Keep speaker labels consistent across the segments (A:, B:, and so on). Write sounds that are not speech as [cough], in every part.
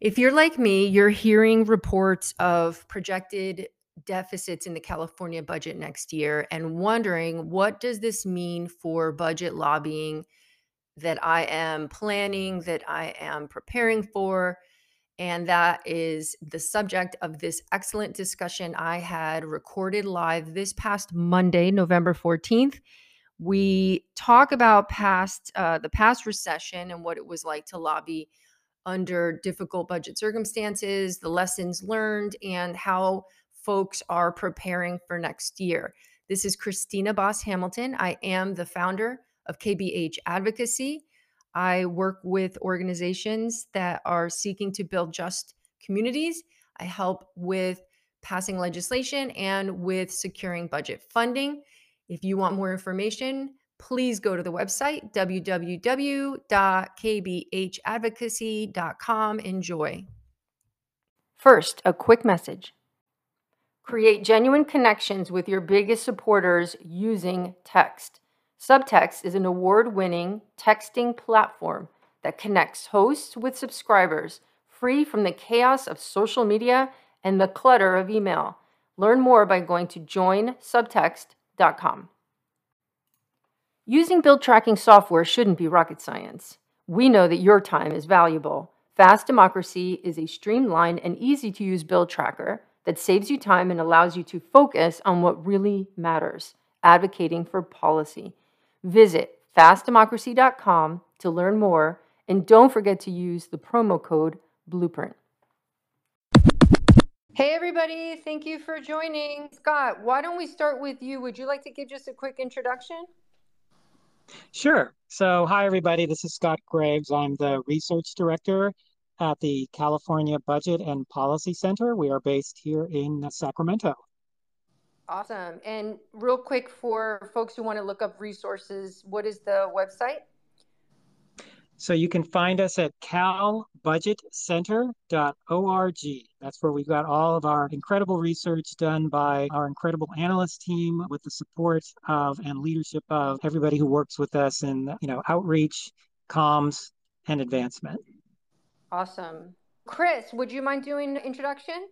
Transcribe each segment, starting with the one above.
A: If you're like me, you're hearing reports of projected deficits in the California budget next year and wondering what does this mean for budget lobbying that I am planning, that I am preparing for? And that is the subject of this excellent discussion I had recorded live this past Monday, November 14th. We talk about past uh, the past recession and what it was like to lobby under difficult budget circumstances, the lessons learned, and how folks are preparing for next year. This is Christina Bas Hamilton. I am the founder of KBH Advocacy. I work with organizations that are seeking to build just communities. I help with passing legislation and with securing budget funding. If you want more information, please go to the website www.kbhadvocacy.com. Enjoy. First, a quick message. Create genuine connections with your biggest supporters using text. Subtext is an award winning texting platform that connects hosts with subscribers, free from the chaos of social media and the clutter of email. Learn more by going to joinsubtext.com. Using bill tracking software shouldn't be rocket science. We know that your time is valuable. Fast Democracy is a streamlined and easy to use bill tracker that saves you time and allows you to focus on what really matters advocating for policy. Visit fastdemocracy.com to learn more and don't forget to use the promo code Blueprint. Hey, everybody, thank you for joining. Scott, why don't we start with you? Would you like to give just a quick introduction?
B: Sure. So, hi, everybody. This is Scott Graves. I'm the research director at the California Budget and Policy Center. We are based here in Sacramento.
A: Awesome. And real quick for folks who want to look up resources, what is the website?
B: So you can find us at calbudgetcenter.org. That's where we've got all of our incredible research done by our incredible analyst team with the support of and leadership of everybody who works with us in, you know, outreach, comms, and advancement.
A: Awesome. Chris, would you mind doing an introduction?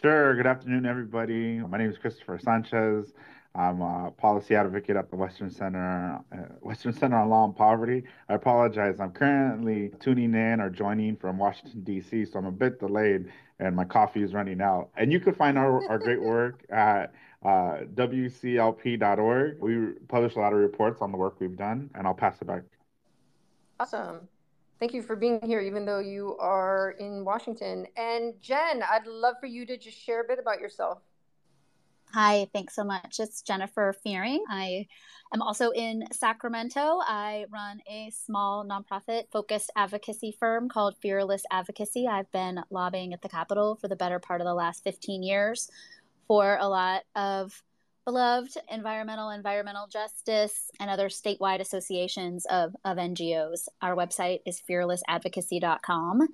C: Sure. Good afternoon, everybody. My name is Christopher Sanchez. I'm a policy advocate at the Western Center, uh, Western Center on Law and Poverty. I apologize. I'm currently tuning in or joining from Washington D.C., so I'm a bit delayed, and my coffee is running out. And you can find our, our great [laughs] work at uh, wclp.org. We publish a lot of reports on the work we've done, and I'll pass it back.
A: Awesome. Thank you for being here, even though you are in Washington. And Jen, I'd love for you to just share a bit about yourself.
D: Hi, thanks so much. It's Jennifer Fearing. I am also in Sacramento. I run a small nonprofit focused advocacy firm called Fearless Advocacy. I've been lobbying at the Capitol for the better part of the last 15 years for a lot of beloved environmental, environmental justice, and other statewide associations of, of NGOs. Our website is fearlessadvocacy.com,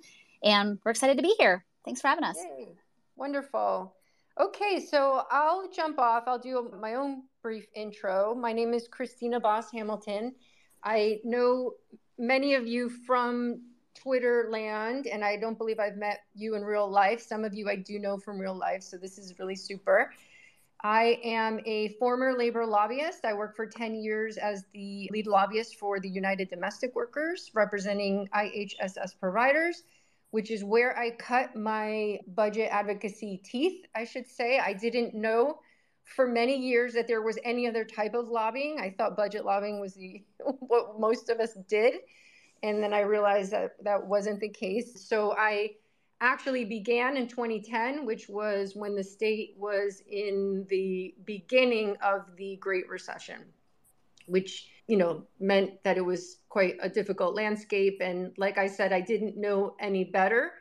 D: and we're excited to be here. Thanks for having us.
A: Yay. Wonderful. Okay, so I'll jump off. I'll do my own brief intro. My name is Christina Bas Hamilton. I know many of you from Twitter land, and I don't believe I've met you in real life. Some of you I do know from real life, so this is really super. I am a former labor lobbyist. I worked for 10 years as the lead lobbyist for the United Domestic Workers, representing IHSS providers which is where I cut my budget advocacy teeth, I should say. I didn't know for many years that there was any other type of lobbying. I thought budget lobbying was the [laughs] what most of us did. And then I realized that that wasn't the case. So I actually began in 2010, which was when the state was in the beginning of the Great Recession, which you know, meant that it was quite a difficult landscape. And like I said, I didn't know any better.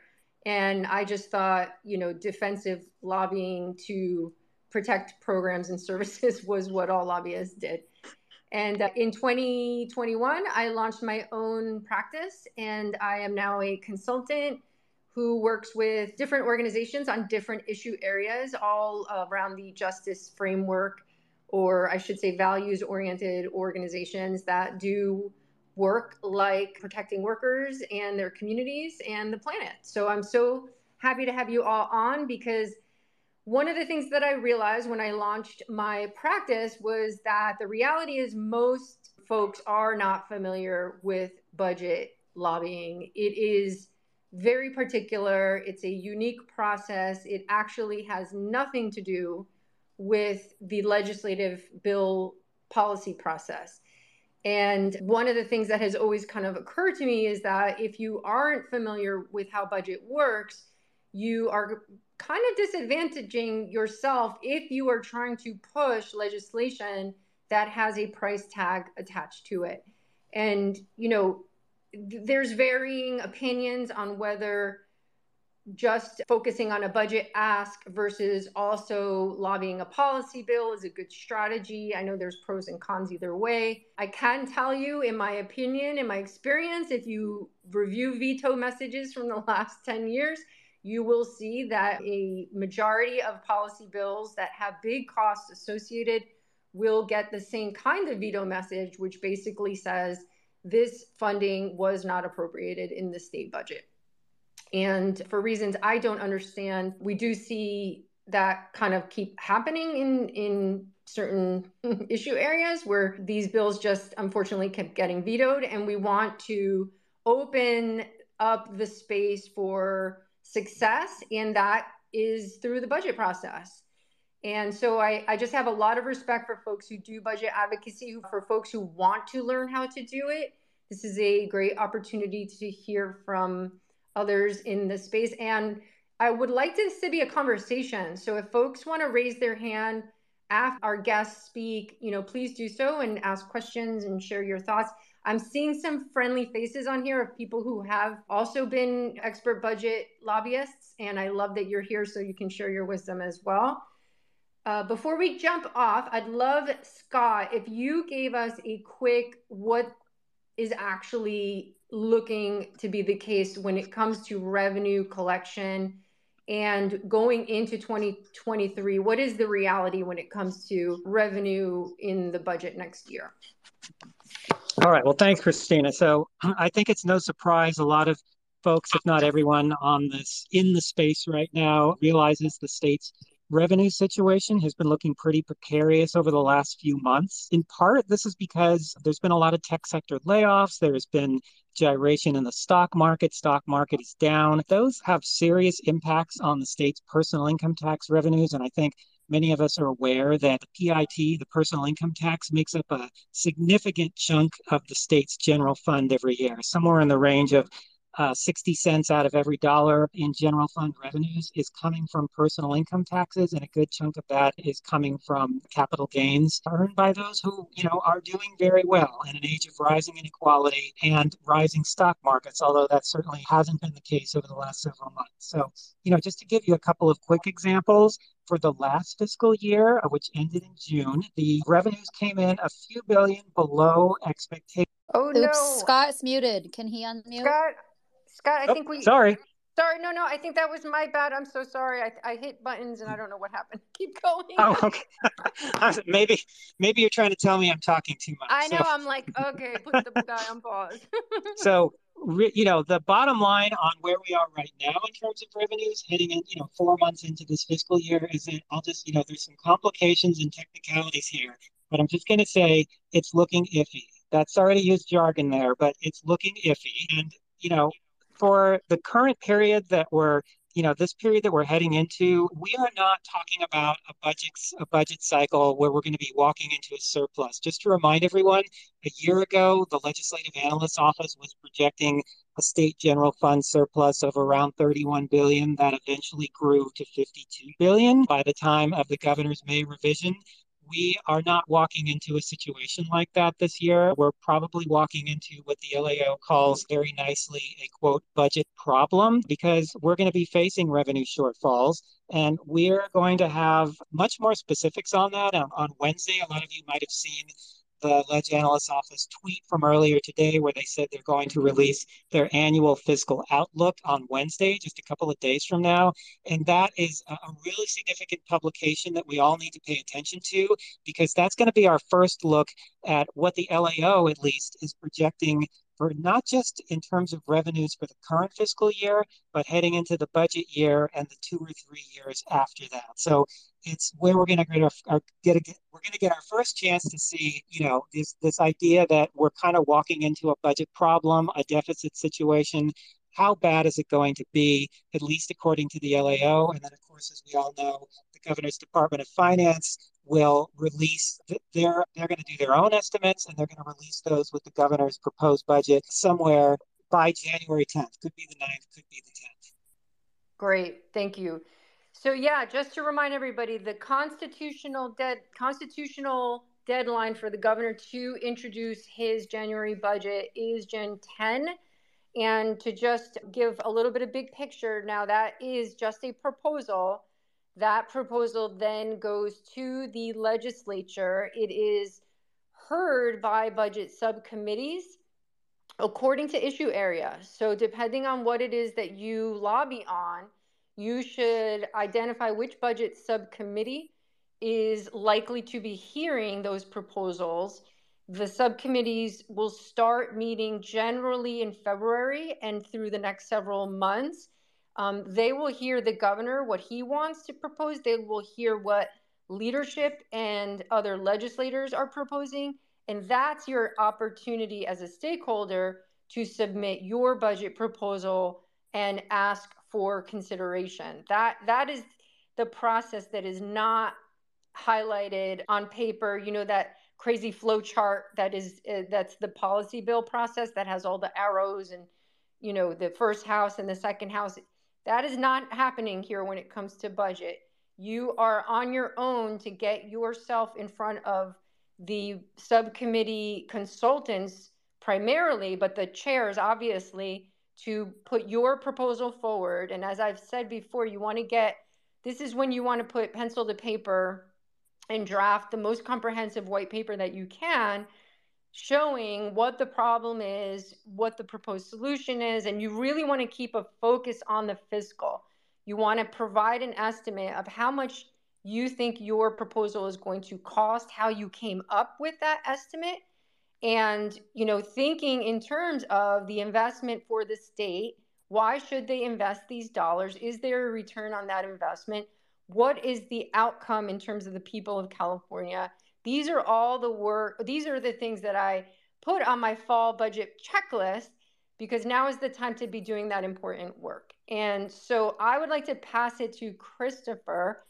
A: And I just thought, you know, defensive lobbying to protect programs and [laughs] services was what all lobbyists did. And uh, in 2021, I launched my own practice, and I am now a consultant who works with different organizations on different issue areas, all around the justice framework or I should say, values oriented organizations that do work like protecting workers and their communities and the planet. So I'm so happy to have you all on because one of the things that I realized when I launched my practice was that the reality is most folks are not familiar with budget lobbying. It is very particular, it's a unique process. It actually has nothing to do with the legislative bill policy process. And one of the things that has always kind of occurred to me is that if you aren't familiar with how budget works, you are kind of disadvantaging yourself if you are trying to push legislation that has a price tag attached to it. And, you know, there's varying opinions on whether just focusing on a budget ask versus also lobbying a policy bill is a good strategy. I know there's pros and cons either way. I can tell you, in my opinion, in my experience, if you review veto messages from the [laughs] last 10 years, you will see that a majority of policy bills that have big costs associated will get the same kind of veto message, which basically says this funding was not appropriated in the state budget. And for reasons I don't understand, we do see that kind of keep happening in in certain [laughs] issue areas where these bills just unfortunately kept getting vetoed and we want to open up the space for success, and that is through the budget process. And so I, I just have a lot of respect for folks who do budget advocacy, for folks who want to learn how to do it. This is a great opportunity to hear from others in this space. And I would like this to be a conversation. So if folks want to raise their hand after our guests speak, you know, please do so and ask questions and share your thoughts. I'm seeing some friendly faces on here of people who have also been expert budget lobbyists, and I love that you're here so you can share your wisdom as well. Uh, before we jump off, I'd love, Scott, if you gave us a quick what is actually looking to be the case when it comes to revenue collection and going into 2023 what is the reality when it comes to revenue in the budget next year
B: all right. Well, thanks, Christina. So I think it's no surprise a lot of folks, if not everyone on this in the space right now, realizes the state's revenue situation has been looking pretty precarious over the last few months. In part, this is because there's been a lot of tech sector layoffs. There's been gyration in the stock market. Stock market is down. Those have serious impacts on the state's personal income tax revenues. And I think Many of us are aware that the PIT, the personal income tax, makes up a significant chunk of the state's general fund every year, somewhere in the range of uh, 60 cents out of every dollar in general fund revenues is coming from personal income taxes, and a good chunk of that is coming from capital gains earned by those who, you know, are doing very well in an age of rising inequality and rising stock markets, although that certainly hasn't been the case over the last several months. So, you know, just to give you a couple of quick examples, for the last fiscal year, uh, which ended in June, the revenues came in a few billion below expectations.
A: Oh no,
D: Scott's muted. Can he unmute?
A: Scott, Scott, I
B: oh,
A: think we.
B: Sorry.
A: Sorry, no, no. I think that was my bad. I'm so sorry. I, I hit buttons and I don't know what happened. [laughs] Keep going.
B: Oh, okay. [laughs] maybe, maybe you're trying to tell me I'm talking too much.
A: I know. So. I'm like, okay, put the guy on pause. [laughs]
B: so, you know, the bottom line on where we are right now in terms of revenues, heading in, you know, four months into this fiscal year, is that I'll just, you know, there's some complications and technicalities here, but I'm just going to say it's looking iffy. That's already used jargon there, but it's looking iffy. And you know, for the current period that we're you know this period that we're heading into we are not talking about a budget a budget cycle where we're going to be walking into a surplus. Just to remind everyone a year ago the legislative analyst's office was projecting a state general fund surplus of around 31 billion. That eventually grew to 52 billion. By the time of the governor's may revision we are not walking into a situation like that this year. We're probably walking into what the LAO calls very nicely a quote budget problem because we're going to be facing revenue shortfalls. And we're going to have much more specifics on that on, on Wednesday. A lot of you might have seen the Ledge Analyst Office tweet from earlier today where they said they're going to release their annual fiscal outlook on Wednesday, just a couple of days from now. And that is a really significant publication that we all need to pay attention to because that's going to be our first look at what the LAO, at least, is projecting for not just in terms of revenues for the current fiscal year, but heading into the budget year and the two or three years after that. So it's where we're going to get our, get we're going to get our first chance to see, you know, this this idea that we're kind of walking into a budget problem, a deficit situation. How bad is it going to be, at least according to the LAO? And then, of course, as we all know, governor's Department of Finance will release their they're going to do their own estimates and they're going to release those with the governor's proposed budget somewhere by January 10th. Could be the 9th, could be the 10th.
A: Great, thank you. So yeah, just to remind everybody, the constitutional dead constitutional deadline for the governor to introduce his January budget is Jan 10. And to just give a little bit of big picture, now that is just a proposal that proposal then goes to the legislature. It is heard by budget subcommittees according to issue area. So, depending on what it is that you lobby on, you should identify which budget subcommittee is likely to be hearing those proposals. The subcommittees will start meeting generally in February and through the next several months. Um, they will hear the governor, what he wants to propose. They will hear what leadership and other legislators are proposing. And that's your opportunity as a stakeholder to submit your budget proposal and ask for consideration. That that is the process that is not highlighted on paper. You know that crazy flow chart that is uh, that's the policy bill process that has all the arrows and you know the first house and the second house that is not happening here when it comes to budget. You are on your own to get yourself in front of the subcommittee consultants primarily, but the chairs obviously to put your proposal forward. And as I've said before, you want to get this is when you want to put pencil to paper and draft the most comprehensive white paper that you can showing what the problem is, what the proposed solution is, and you really want to keep a focus on the fiscal. You want to provide an estimate of how much you think your proposal is going to cost, how you came up with that estimate, and you know, thinking in terms of the investment for the state. Why should they invest these dollars? Is there a return on that investment? What is the outcome in terms of the people of California? These are all the work, these are the things that I put on my fall budget checklist because now is the time to be doing that important work. And so I would like to pass it to Christopher.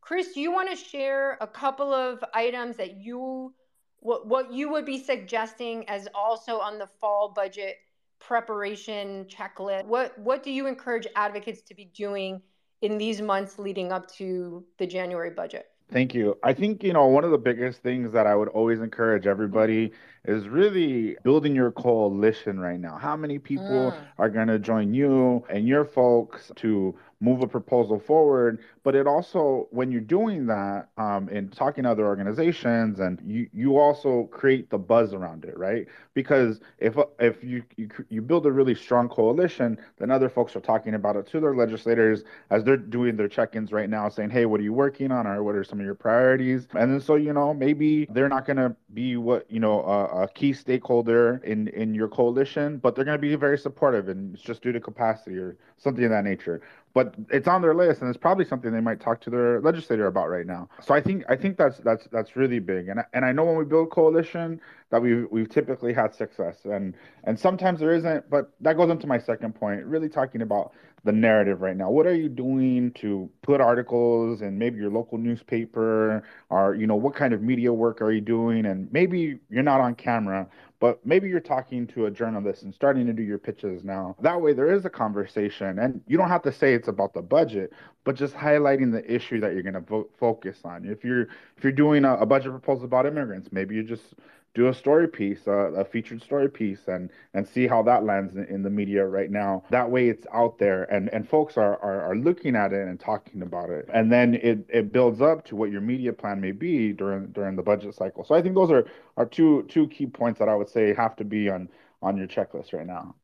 A: Chris, do you want to share a couple of items that you what what you would be suggesting as also on the fall budget preparation checklist? What what do you encourage advocates to be doing in these months leading up to the January budget?
C: Thank you. I think, you know, one of the biggest things that I would always encourage everybody is really building your coalition right now. How many people mm. are going to join you and your folks to move a proposal forward? But it also, when you're doing that um, and talking to other organizations, and you you also create the buzz around it, right? Because if if you you, you build a really strong coalition, then other folks are talking about it to their legislators as they're doing their check-ins right now, saying, "Hey, what are you working on, or what are some of your priorities?" And then so you know maybe they're not going to be what you know a, a key stakeholder in in your coalition, but they're going to be very supportive, and it's just due to capacity or something of that nature but it's on their list and it's probably something they might talk to their legislator about right now. So i think i think that's that's that's really big. And and i know when we build coalition that we've we've typically had success. And and sometimes there isn't but that goes into my second point really talking about the narrative right now. What are you doing to put articles in maybe your local newspaper? Or you know what kind of media work are you doing? And maybe you're not on camera but maybe you're talking to a journalist and starting to do your pitches now. That way, there is a conversation, and you don't have to say it's about the budget, but just highlighting the issue that you're going to focus on. If you're if you're doing a, a, budget proposal about immigrants, maybe you just do a story piece, a featured story piece, and and see how that lands in, in, the media right now. That way, it's out there, and and folks are, are are looking at it and talking about it, and then it it builds up to what your media plan may be during during the budget cycle. So I think those are are two two key points that I would say have to be on on your checklist right now.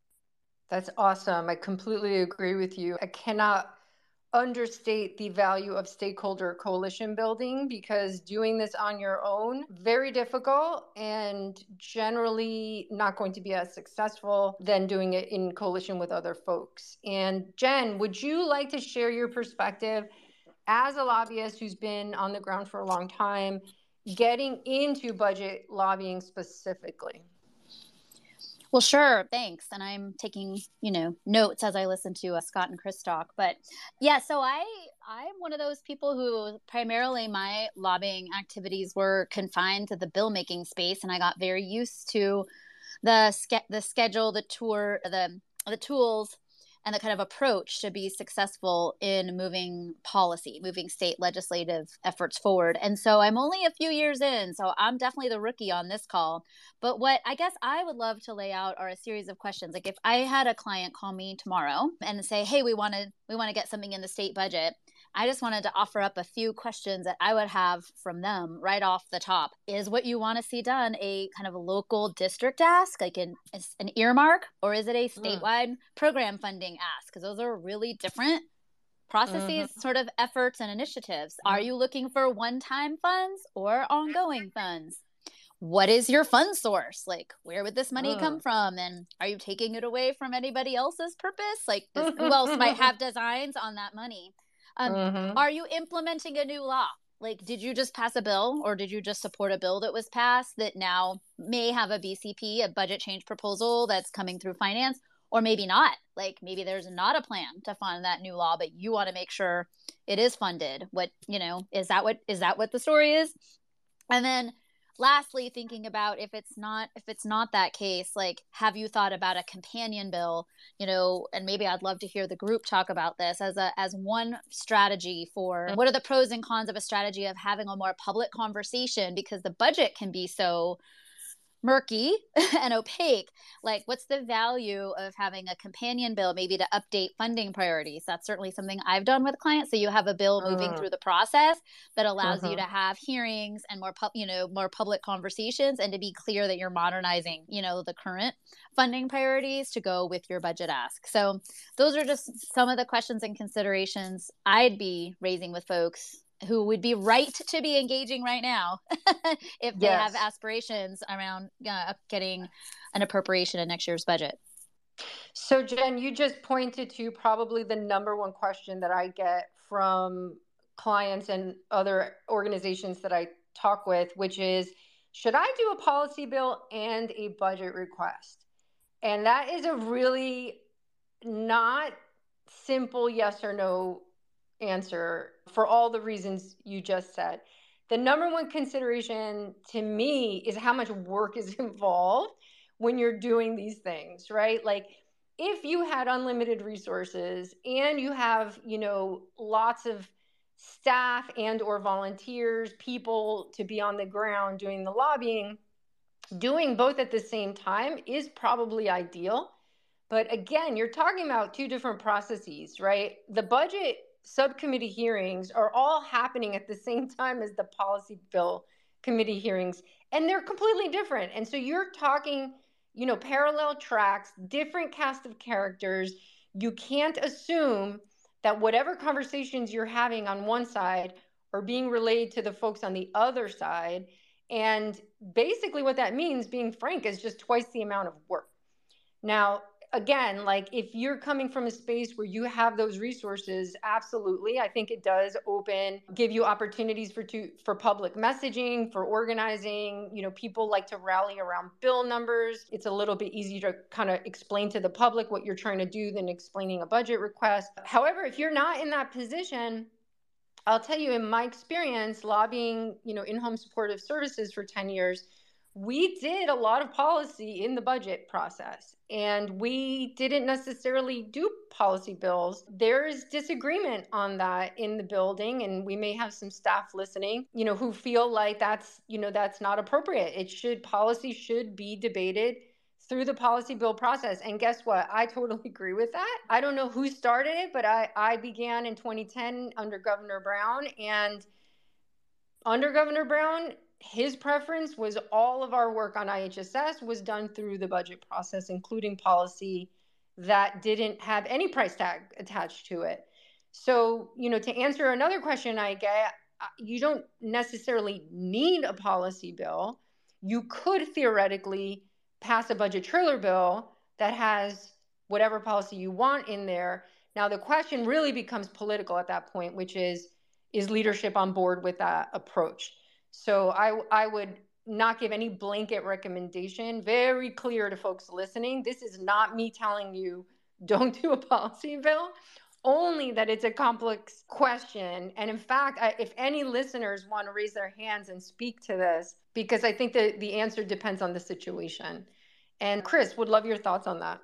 A: That's awesome. I completely agree with you. I cannot understate the value of stakeholder coalition building because doing this on your own very difficult and generally not going to be as successful than doing it in coalition with other folks. And jen would you like to share your perspective as a lobbyist who's been on the ground for a long time getting into budget lobbying specifically
D: well, sure. Thanks. And I'm taking, you know, notes as I listen to uh, Scott and Chris talk. But yeah, so I I'm one of those people who primarily my lobbying activities were confined to the bill making space, and I got very used to the ske- the schedule, the tour, the the tools and the kind of approach to be successful in moving policy, moving state legislative efforts forward. And so I'm only a few years in, so I'm definitely the rookie on this call. But what I guess I would love to lay out are a series of questions. Like if I had a client call me tomorrow and say, "Hey, we want to we want to get something in the state budget." I just wanted to offer up a few questions that I would have from them right off the top. Is what you want to see done a kind of a local district ask, like an, an earmark, or is it a mm. statewide mm. program funding ask? Because those are really different processes, mm-hmm. sort of efforts and initiatives. Are you looking for one time funds or ongoing funds? What is your fund source? Like, where would this money come from? And are you taking it away from anybody else's purpose? Like, this, [laughs] who else might have designs on that money? Um, mm-hmm. Are you implementing a new law? Like, did you just pass a bill or did you just support a bill that was passed that now may have a BCP, a budget change proposal that's coming through finance? Or maybe not. Like, maybe there's not a plan to fund that new law, but you want to make sure it is funded. What, you know, is that what is that what the story is? And then lastly thinking about if it's not if it's not that case like have you thought about a companion bill? You know and maybe i'd love to hear the group talk about this as a as one strategy for mm. what are the pros and cons of a strategy of having a more public conversation? Because the budget can be so murky [laughs] and opaque like what's the value of having a companion bill maybe to update funding priorities? That's certainly something i've done with clients. So you have a bill moving uh, through the process that allows uh-huh. you to have hearings and more pu- you know more public conversations and to be clear that you're modernizing you know the current funding priorities to go with your budget ask. So those are just some of the questions and considerations i'd be raising with folks who would be right to be engaging right now [laughs] if they yes. have aspirations around uh, getting an appropriation in next year's budget.
A: So, Jen, you just pointed to probably the number one question that I get from clients and other organizations that I talk with, which is should I do a policy bill and a budget request? And that is a really not simple yes or no answer for all the reasons you just said. The number one consideration to me is how much work is [laughs] involved when you're doing these things, right? Like if you had unlimited resources and you have, you know, lots of staff and or volunteers, people to be on the ground doing the lobbying, doing both at the same time is probably ideal. But again, you're talking about two different processes, right? The budget subcommittee hearings are all happening at the same [laughs] time as the policy bill committee hearings and they're completely different. And so you're talking you know parallel tracks different cast of characters. You can't assume that whatever conversations you're having on one side are being relayed to the folks on the other side. And basically what that means being frank is just twice the amount of work. Now again, like if you're coming from a space where you have those resources, absolutely. I think it does open, give you opportunities for to for public messaging, for organizing. You know, people like to rally around bill numbers. It's a little bit easier to kind of explain to the public what you're trying to do than explaining a budget request. However, if you're not in that position, I'll tell you in my experience lobbying, you know, in-home supportive services for 10 years, we did a lot of policy in the budget process and we didn't necessarily do policy bills. There's disagreement on that in the building and we may have some staff listening, you know, who feel like that's, you know, that's not appropriate. It should policy should be debated through the policy bill process. And guess what? I totally [laughs] agree with that. I don't know who started it, but I I began in 2010 under Governor Brown and under Governor Brown, his preference was all of our work on IHSS was done through the budget process, including policy that didn't have any price tag attached to it. So, you know, to answer another question I get, uh, you don't necessarily need a policy bill. You could theoretically pass a budget trailer bill that has whatever policy you want in there. Now, the question really becomes political at that point, which is is leadership on board with that approach? So I I would not give any blanket recommendation. Very clear to folks listening. This is not me telling you don't do a policy bill. Only that it's a complex question. And in fact, I, if any listeners want to raise their hands and speak to this, because I think that the answer depends on the situation. And Chris, would love your thoughts on that.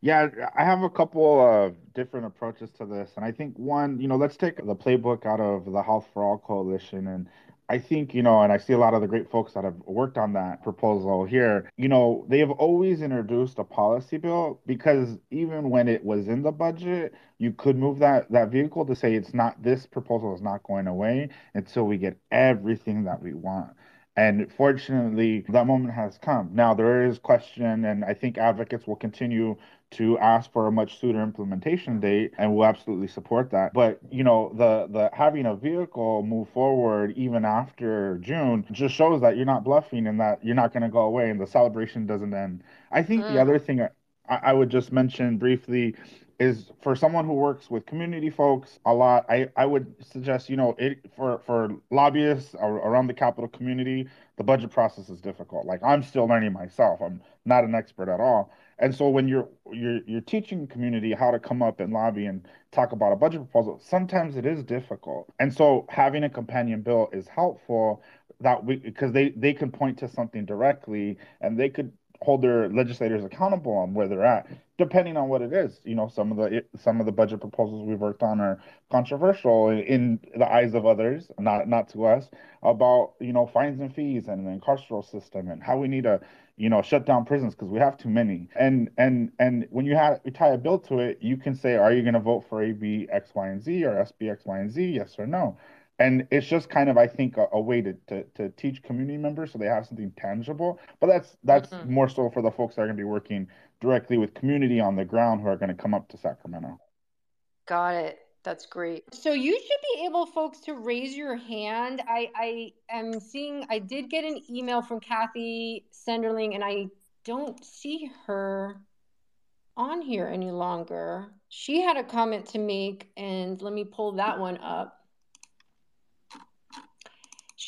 C: Yeah, I have a couple of different approaches to this. And I think one, you know, let's take the playbook out of the Health for All Coalition and I think, you know, and I see a lot of the great folks that have worked on that proposal here, you know, they have always introduced a policy bill because even when it was in the budget, you could move that that vehicle to say it's not this proposal is not going away until we get everything that we want. And fortunately, that moment has come. Now, there is question, and I think advocates will continue to ask for a much sooner implementation date, and we'll absolutely support that. But you know, the the having a vehicle move forward even after June just shows that you're not bluffing and that you're not going to go away, and the celebration doesn't end. I think mm. the other thing I, I would just mention briefly is for someone who works with community folks a lot i i would suggest you know it for for lobbyists around the Capitol community the budget process is difficult. Like i'm still learning myself. I'm not an expert at all. And so when you're you're you're teaching community how to come up and lobby and talk about a budget proposal sometimes it is difficult. And so having a companion bill is helpful that we because they they can point to something directly and they could hold their legislators accountable on where they're at depending on what it is you know some of the some of the budget proposals we've worked on are controversial in the eyes of others not not to us about you know fines and fees and the carceral system and how we need to you know shut down prisons because we have too many. And and and when you have you tie a bill to it you can say are you going to vote for a b x y and z or sb x y and z? Yes or no and it's just kind of i think a, a way to, to, to teach community members so they have something tangible. But that's that's mm-hmm. more so for the folks that are going to be working directly with community on the ground who are going to come up to sacramento.
A: Got it. That's great. So you should be able folks to raise your hand. I i am seeing i did get an email from cathy senderling and i don't see her on here any longer. She had a comment to make and let me pull that one up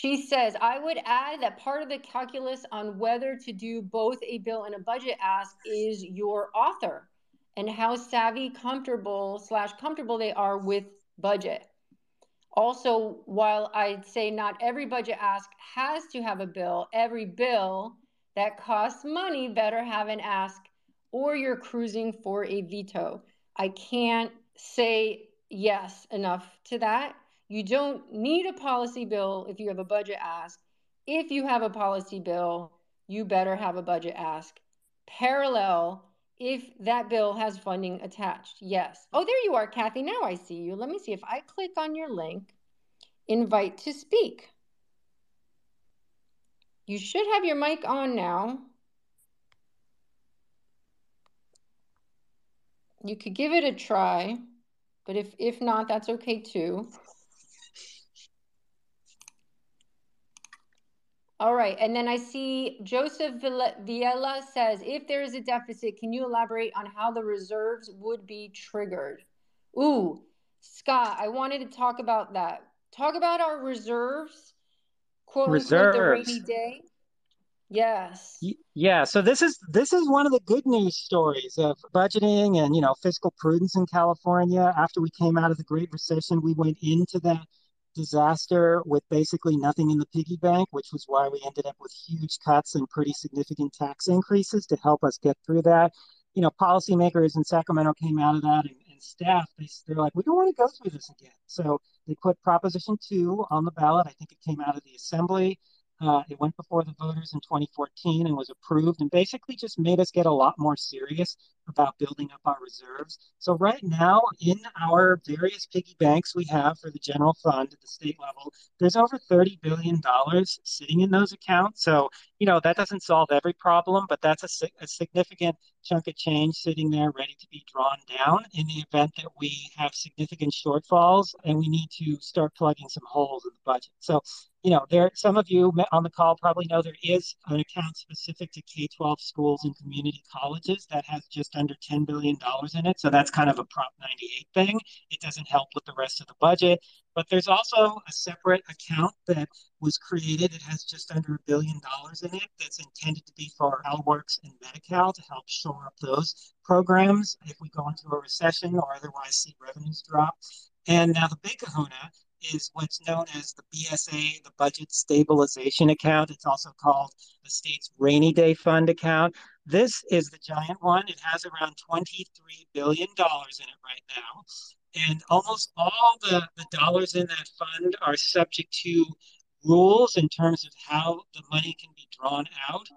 A: she says, I would add that part of the calculus on whether to do both a bill and a budget ask is your author and how savvy, comfortable, slash comfortable they are with budget. Also, while I'd say not every budget ask has to have a bill, every bill that costs money better have an ask or you're cruising for a veto. I can't say yes enough to that. You don't need a policy bill if you have a budget ask. If you have a policy bill, you better have a budget ask. Parallel if that bill has funding attached. Yes. Oh, there you are, Cathy. Now I see you. Let me see if I click on your link, invite to speak. You should have your mic on now. You could give it a try, but if, if not, that's okay too. All right. And then I see Joseph Viella says, if there is a deficit, can you elaborate on how the reserves would be triggered? Ooh, Scott, I wanted to talk about that. Talk about our reserves, quote reserves. unquote, the rainy day. Yes.
B: Yeah. So this is this is one of the good news stories of budgeting and you know fiscal prudence in California. After we came out of the Great Recession, we went into that disaster with basically nothing in the piggy bank, which was why we ended up with huge cuts and pretty significant tax increases to help us get through that. You know, policymakers in Sacramento came out of that and, and staff, they, they're like, we don't want to go through this again. So they put Proposition 2 on the ballot. I think it came out of the Assembly. Uh, it went before the voters in 2014 and was approved and basically just made us get a lot more serious about building up our reserves. So right now in our various piggy banks we have for the general fund at the state level, there's over $30 billion sitting in those accounts. So, you know, that doesn't solve every problem, but that's a, a significant chunk of change sitting there ready to be drawn down in the event that we have significant shortfalls and we need to start plugging some holes in the budget. So you know, there some of you on the call probably know there is an account specific to K-12 schools and community colleges that has just under $10 billion in it. So that's kind of a Prop 98 thing. It doesn't help with the rest of the budget. But there's also a separate account that was created. It has just under a billion dollars in it that's intended to be for CalWORKs and Medi-Cal to help shore up those programs if we go into a recession or otherwise see revenues drop. And now the big kahuna is what's known as the BSA, the Budget Stabilization Account. It's also called the state's rainy day fund account. This is the giant one. It has around $23 billion in it right now. And almost all the, the dollars in that fund are subject to rules in terms of how the money can be drawn out.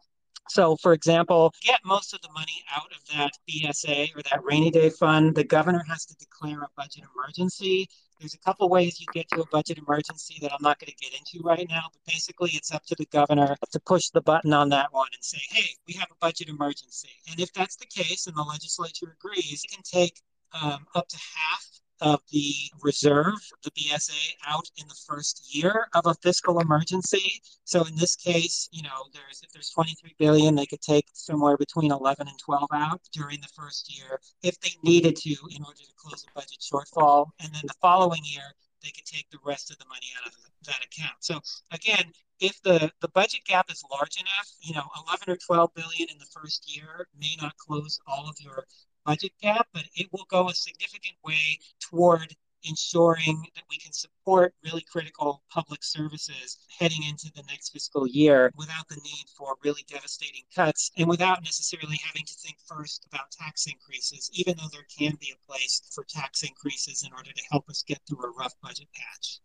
B: So, for example, get most of the money out of that BSA or that rainy day fund, the governor has to declare a budget emergency. There's a couple ways you get to a budget emergency that I'm not going to get into right now, but basically it's up to the governor to push the button on that one and say, hey, we have a budget emergency. And if that's the case and the legislature agrees, it can take um, up to half of the reserve, the BSA, out in the first year of a fiscal emergency. So in this case, you know, there's if there's 23 billion, they could take somewhere between 11 and 12 out during the first year if they needed to in order to close a budget shortfall. And then the following year, they could take the rest of the money out of that account. So again, if the, the budget gap is large enough, you know, 11 or 12 billion in the first year may not close all of your budget gap, but it will go a significant way toward ensuring that we can support really critical public services heading into the next fiscal year without the need for really devastating cuts and without necessarily having to think first about tax increases, even though there can be a place for tax increases in order to help us get through a rough budget patch.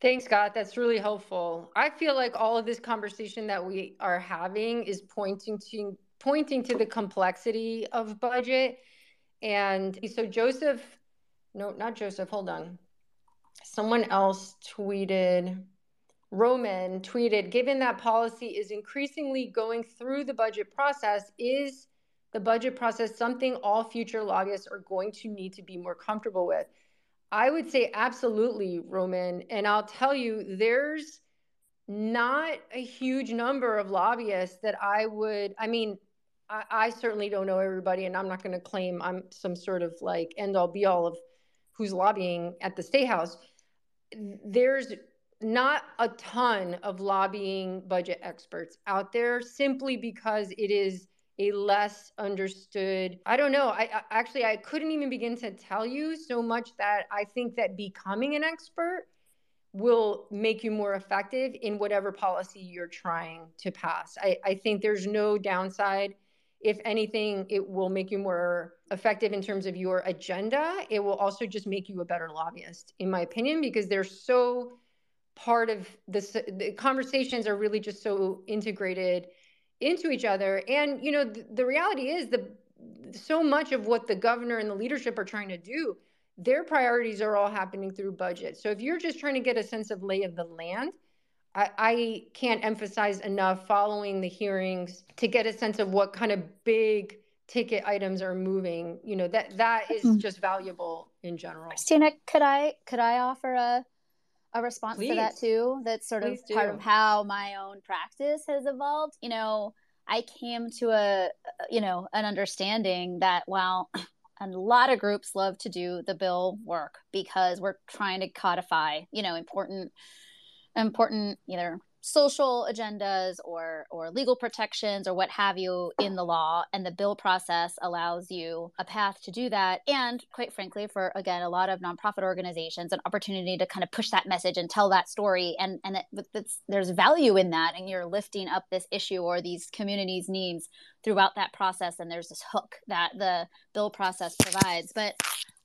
A: Thanks, Scott. That's really helpful. I feel like all of this conversation that we are having is pointing to pointing to the complexity of budget. And so Joseph, no, not Joseph, hold on. Someone else tweeted, Roman tweeted, given that policy is increasingly going through the budget process, is the budget process something all future lobbyists are going to need to be more comfortable with? I would say absolutely, Roman. And I'll tell you, there's not a huge number of lobbyists that I would, I mean, I, I certainly don't know everybody, and I'm not going to claim I'm some sort of like end all be all of who's lobbying at the state house. There's not a ton of lobbying budget experts out there simply because it is a less understood i don't know I, I, actually i couldn't even begin to tell you so much that i think that becoming an expert will make you more effective in whatever policy you're trying to pass i, I think there's no downside if anything, it will make you more effective in terms of your agenda. It will also just make you a better lobbyist, in my opinion, because they're so part of this. The conversations are really just so integrated into each other. And, you know, the, the reality is the so much of what the governor and the leadership are trying to do, their priorities are all happening through budget. So if you're just trying to get a sense of lay of the land, I, I can't emphasize enough following the hearings to get a sense of what kind of big ticket items are moving you know that that is mm-hmm. just valuable in general
D: christina could i could i offer a a response Please. to that too that's sort Please of do. part of how my own practice has evolved you know i came to a you know an understanding that while [clears throat] a lot of groups love to do the bill work because we're trying to codify you know important important either social agendas or or legal protections or what have you in the law. And the bill process allows you a path to do that. And quite frankly for again a lot of nonprofit organizations an opportunity to kind of push that message and tell that story. And and it, there's value in that. And you're lifting up this issue or these communities needs throughout that process. And there's this hook that the bill process provides. But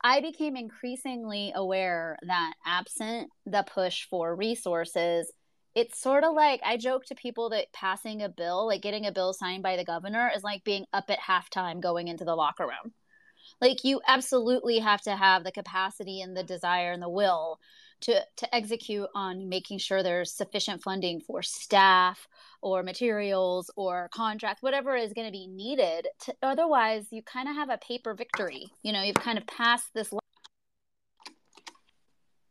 D: I became increasingly aware that absent the push for resources, it's sort of like I joke to people that passing a bill, like getting a bill signed by the governor, is like being up at halftime going into the locker room. Like you absolutely have to have the capacity and the desire and the will to to execute on making sure there's sufficient funding for staff or materials or contract whatever is going to be needed to, otherwise you kind of have a paper victory you know you've kind of passed this law.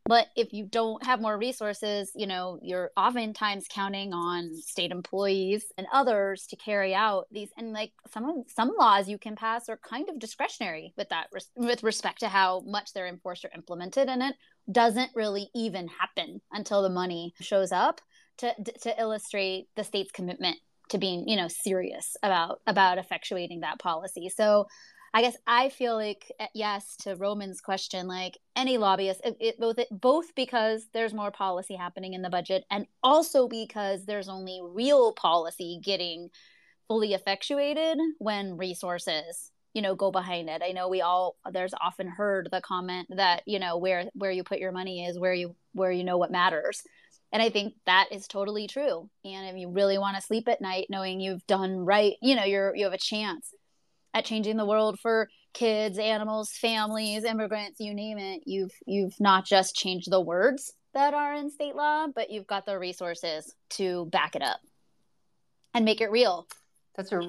D: but if you don't have more resources you know you're oftentimes counting on state employees and others to carry out these and like some of some laws you can pass are kind of discretionary with that with respect to how much they're enforced or implemented and it doesn't really even happen until the money shows up to to illustrate the state's commitment to being you know serious about about effectuating that policy. So I guess I feel like eh, yes to Roman's question, like any lobbyist, it, it, both it, both because there's more policy happening in the budget, and also because there's only real policy getting fully effectuated when resources you know go behind it. I know we all there's often heard the comment that you know where where you put your money is where you where you know what matters and i think that is totally true and if you really want to sleep at night knowing you've done right you know you're you have a chance at changing the world for kids, animals, families, immigrants, you name it. You've you've not just changed the words that are in state law, but you've got the resources to back it up and make it real.
A: That's a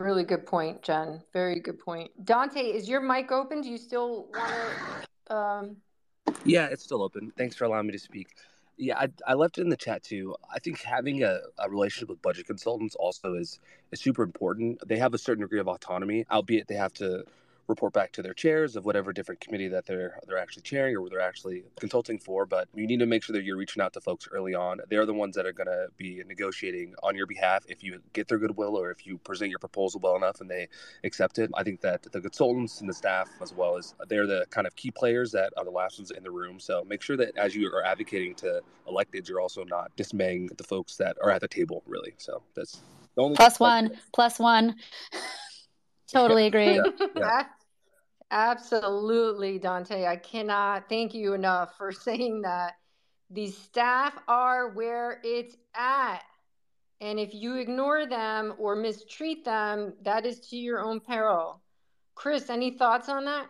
A: really good point, Jen. Very good point. Dante, is your mic open? Do you still want to? Um...
E: Yeah, it's still open. Thanks for allowing me to speak. Yeah, I, I left it in the chat too. I think having a, a relationship with budget consultants also is, is super important. They have a certain degree of autonomy, albeit they have to report back to their chairs of whatever different committee that they're they're actually chairing or they're actually consulting for. But you need to make sure that you're reaching out to folks early on. They're the ones that are going to be negotiating on your behalf if you get their goodwill or if you present your proposal well enough and they accept it. I think that the consultants and the staff as well as they're the kind of key players that are the last ones in the room. So make sure that as you are advocating to electeds, you're also not dismaying the folks that are at the table. Really. So that's
D: the only plus one, plus one. [laughs] totally [laughs] agree. Yeah,
A: yeah. [laughs] Absolutely, Dante. I cannot thank you enough for [laughs] saying that. The staff are where it's at. And if you ignore them or mistreat them, that is to your own peril. Chris, any thoughts on that?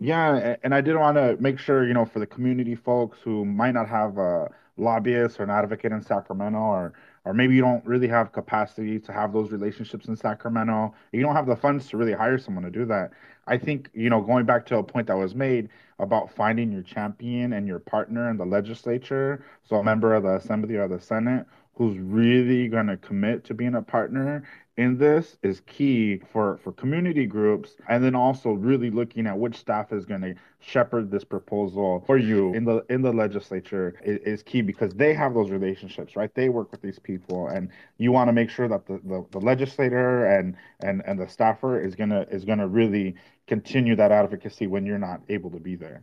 C: Yeah, and I did want to make sure, you know, for the community folks who might not have a lobbyist or an advocate in Sacramento or or maybe you don't really have capacity to have those relationships in Sacramento. You don't have the funds to really hire someone to do that. I think, you know, going back to a point that was made about finding your champion and your partner in the legislature, so a member of the assembly or the senate who's really going to commit to being a partner in this is key for for community groups and then also really looking at which staff is going to shepherd this proposal for you in the in the legislature is, is, key because they have those relationships right they work with these people and you want to make sure that the, the, the legislator and and and the staffer is going to is going to really continue that advocacy when you're not able to be there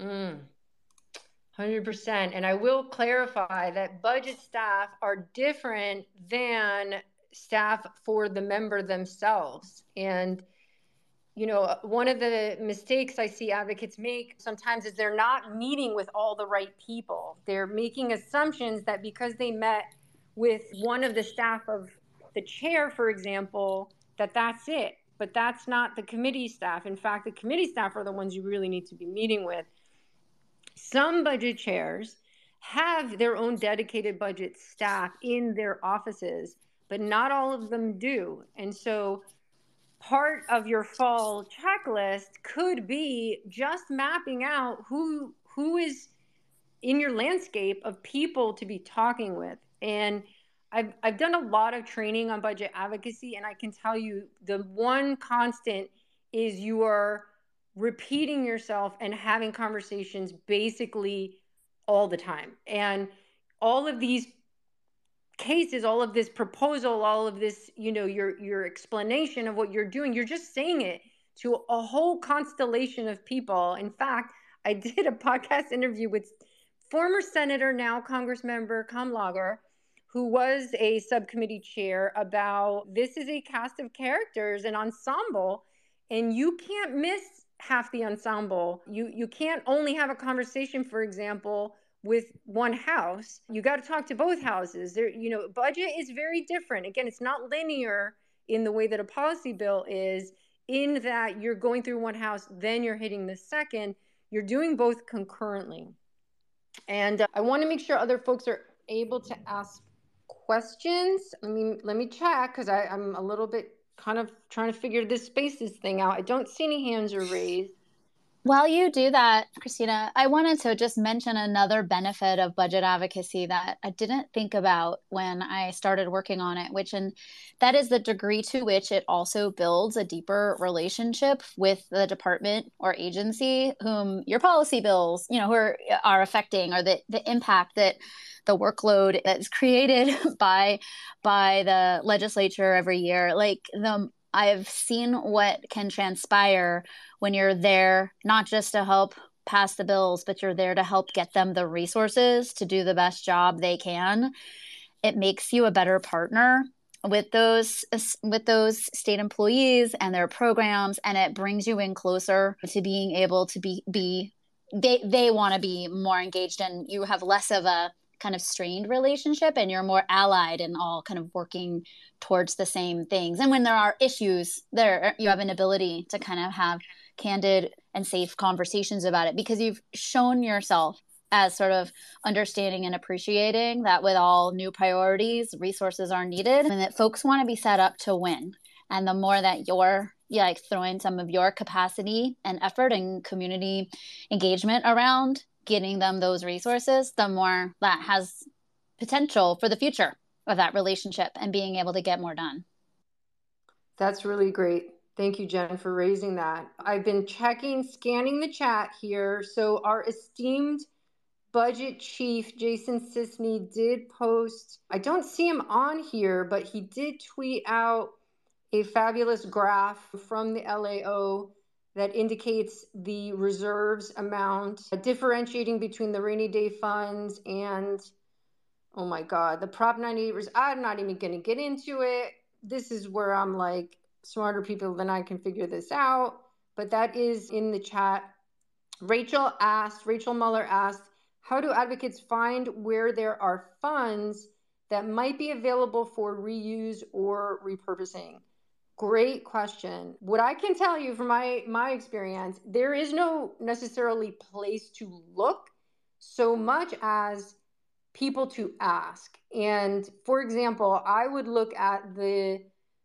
A: mm. 100% and i will clarify that budget staff are different than staff for the member themselves. And, you know, one of the mistakes I see advocates make sometimes is they're not meeting with all the right people. They're making assumptions that because they met with one of the staff of the chair, for example, that that's it. But that's not the committee staff. In fact, the committee staff are the ones you really need to be meeting with. Some budget chairs have their own dedicated budget staff in their offices but not all of them do. And so part of your fall checklist could be just mapping out who who is in your landscape of people to be talking with. And I've I've done a lot of training on budget advocacy and I can tell you the one constant is you are repeating yourself and having conversations basically all the time. And all of these case is all of this proposal, all of this, you know, your your explanation of what you're doing. You're just saying it to a whole constellation of people. In fact, I [laughs] did a podcast interview with former senator, now Congress member Kamlager, who was a subcommittee chair about this is a cast of characters, an ensemble, and you can't miss half the ensemble. You you can't only have a conversation, for example, with one house. You got to talk to both houses. There, you know, budget is very different. Again, it's not linear in the way that a policy bill is. In that you're going through one house, then you're hitting the second. You're doing both concurrently. And uh, I want to make sure other folks are able to ask questions. Let me let me check because I'm a little bit kind of trying to figure this spaces thing out. I don't see any hands are raised.
D: While you do that, Christina, I wanted to just mention another benefit of budget advocacy that I didn't think about when I started working on it, which and that is the degree to which it also builds a deeper relationship with the department or agency whom your policy bills, you know, who are, are affecting or the, the impact that the workload that's created [laughs] by by the legislature every year. Like the I've seen what can transpire when you're there, not just to help pass the bills, but you're there to help get them the resources to do the best job they can. It makes you a better partner with those with those state employees and their programs and it brings you in closer to being able to be be they they want to be more engaged and you have less of a kind of strained relationship and you're more allied and all kind of working towards the same things. And when there are issues there you have an ability to kind of have candid and safe conversations about it because you've shown yourself as sort of understanding and appreciating that with all new priorities resources are needed and that folks want to be set up to win. And the more that you're yeah, like throwing some of your capacity and effort and community engagement around getting them those resources, the more that has potential for the future of that relationship and being able to get more done.
A: That's really great. Thank you, Jen, for raising that. I've been checking, scanning the chat here. So, our esteemed budget chief, Jason Sisney, did post, I don't see him on here, but he did tweet out a fabulous graph from the LAO that indicates the reserves amount, uh, differentiating between the rainy day funds and, oh my God, the Prop 98. Res- I'm not even going to get into it. This is where I'm like, smarter people than I can figure this out. But that is in the chat. Rachel asked, Rachel Muller asked, how do advocates find where there are funds that might be available for reuse or repurposing? Great question. What I can tell you from my my experience, there is no necessarily place to look so much as people to ask. And for example, I would look at the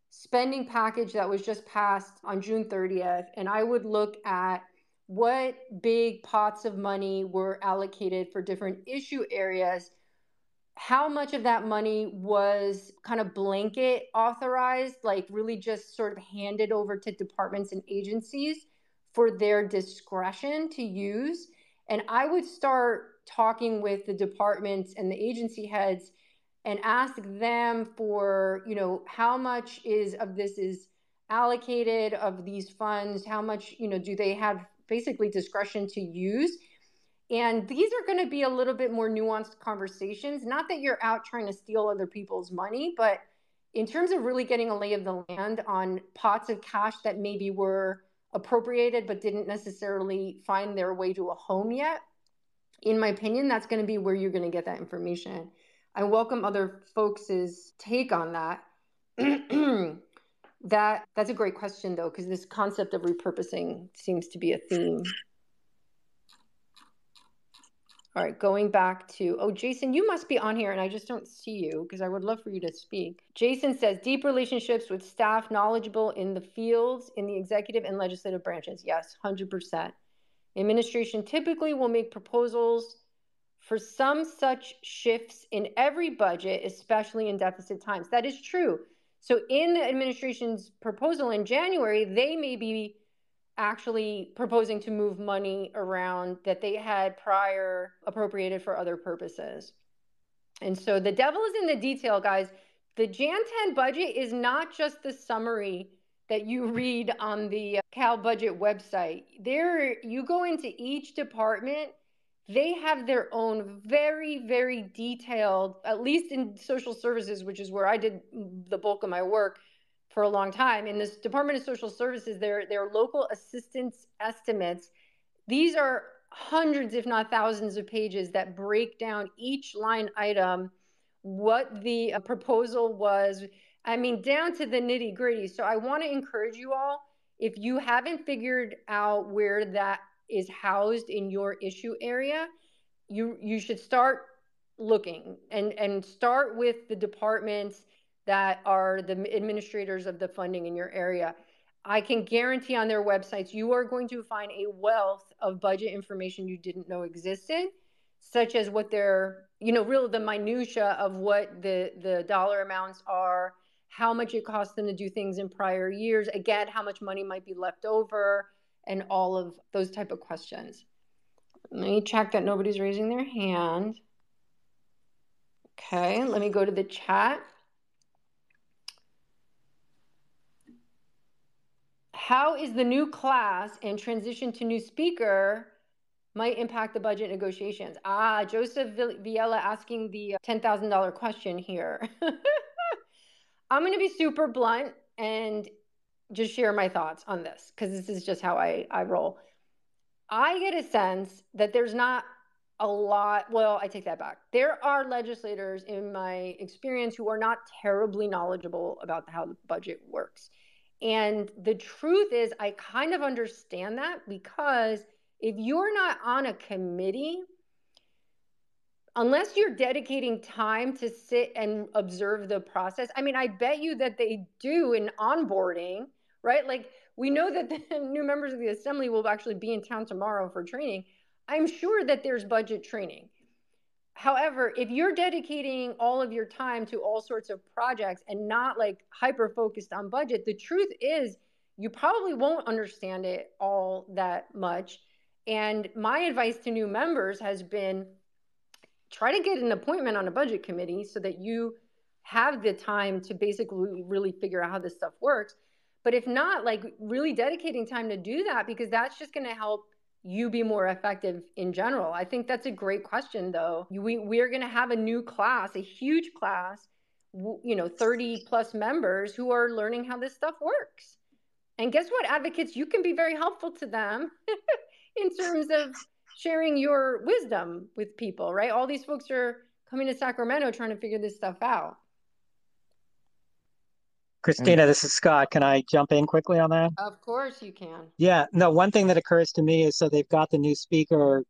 A: spending package that was just passed on June 30th and I would look at what big pots of money were allocated for different issue areas how much of that money was kind of blanket authorized, like really just sort of handed over to departments and agencies for their discretion to use. And I would start talking with the departments and the agency heads and ask them for, you know, how much is of this is allocated of these funds, how much, you know, do they have basically discretion to use? And these are going to be a little bit more nuanced conversations. Not that you're out trying to steal other people's money, but in terms of really getting a lay of the land on pots of cash that maybe were appropriated but didn't necessarily find their way to a home yet, in my opinion, that's going to be where you're going to get that information. I welcome other folks' take on that. [clears throat] that that's a great question though, because this concept of repurposing seems to be a theme. All right, going back to, oh, Jason, you must be on here and I just don't see you because I would love for you to speak. Jason says deep relationships with staff knowledgeable in the fields, in the executive and legislative branches. Yes, 100%. Administration typically will make proposals for some such shifts in every budget, especially in deficit times. That is true. So, in the administration's proposal in January, they may be actually proposing to move money around that they had prior appropriated for other purposes. And so the devil is in the detail, guys. The Jan 10 budget is not just the summary that you read on the Cal Budget website. There, you go into each department, they have their own very, very detailed, at least in social services, which is where I did the bulk of my work for a long time. In this Department of Social Services, their, their local assistance estimates, these are hundreds, if not thousands, of pages that break down each line item, what the uh, proposal was. I mean, down to the nitty gritty. So I want to encourage you all if you haven't figured out where that is housed in your issue area, you you should start looking and and start with the departments that are the administrators of the funding in your area. I can guarantee on their websites you are going to find a wealth of budget information you didn't know existed, such as what their, you know, real the minutia of what the the dollar amounts are, how much it costs them to do things in prior years, again, how much money might be left over, and all of those type of questions. Let me check that nobody's raising their hand. Okay, let me go to the chat. How is the new class and transition to new speaker might impact the budget negotiations? Ah, Joseph Viella asking the $10,000 question here. [laughs] I'm going to be super blunt and just share my thoughts on this because this is just how I, I roll. I get a sense that there's not a lot. Well, I take that back. There are legislators in my experience who are not terribly knowledgeable about how the budget works. And the truth is, I kind of understand that because if you're not on a committee, unless you're dedicating time to sit and observe the process, I mean, I bet you that they do in onboarding, right? Like, we know that [laughs] the new members of the assembly will actually be in town tomorrow for training. I'm sure that there's budget training. However, if you're dedicating all of your time to all sorts of projects and not like hyper focused on budget, the truth is you probably won't understand it all that much. And my advice to new members has been try to get an appointment on a budget committee so that you have the time to basically really figure out how this stuff works. But if not, like really dedicating time to do that because that's just going to help you be more effective in general? I think that's a great question, though. We, we're going to have a new class, a huge class, you know, 30 plus members who are learning how this stuff works. And guess what, advocates, you can be very helpful to them [laughs] in terms of sharing your wisdom with people, right? All these folks are coming to Sacramento trying to figure this stuff out. Mm.
B: Christina, this is Scott. Can I jump in quickly on that?
A: Of course you can.
B: Yeah, no, one thing that occurs to me is so they've got the new speaker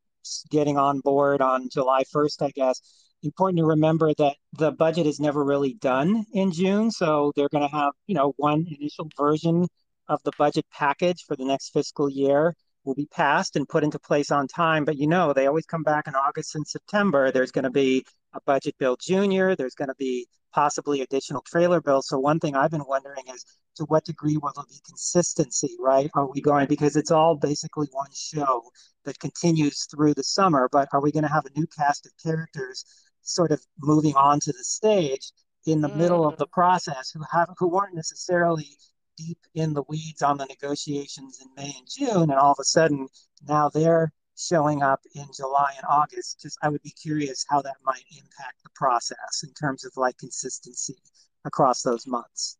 B: getting on board on July 1st, I guess. Important to remember that the budget is never really done in June. So they're going to have, you know, one initial version of the budget package for the next fiscal year will be passed and put into place on time. But you know, they always come back in August and September. There's going to be a budget bill junior. There's going to be possibly additional trailer bills. So one thing I've been wondering is to what degree will there be consistency, right? Are we going because it's all basically one show that continues through the summer, but are we going to have a new cast of characters sort of moving on to the stage in the mm. middle of the process who have who weren't necessarily deep in the weeds on the negotiations in May and June, and all of a sudden now they're showing up in July and August. Just I would be curious how that might impact the process in terms of like consistency across those months.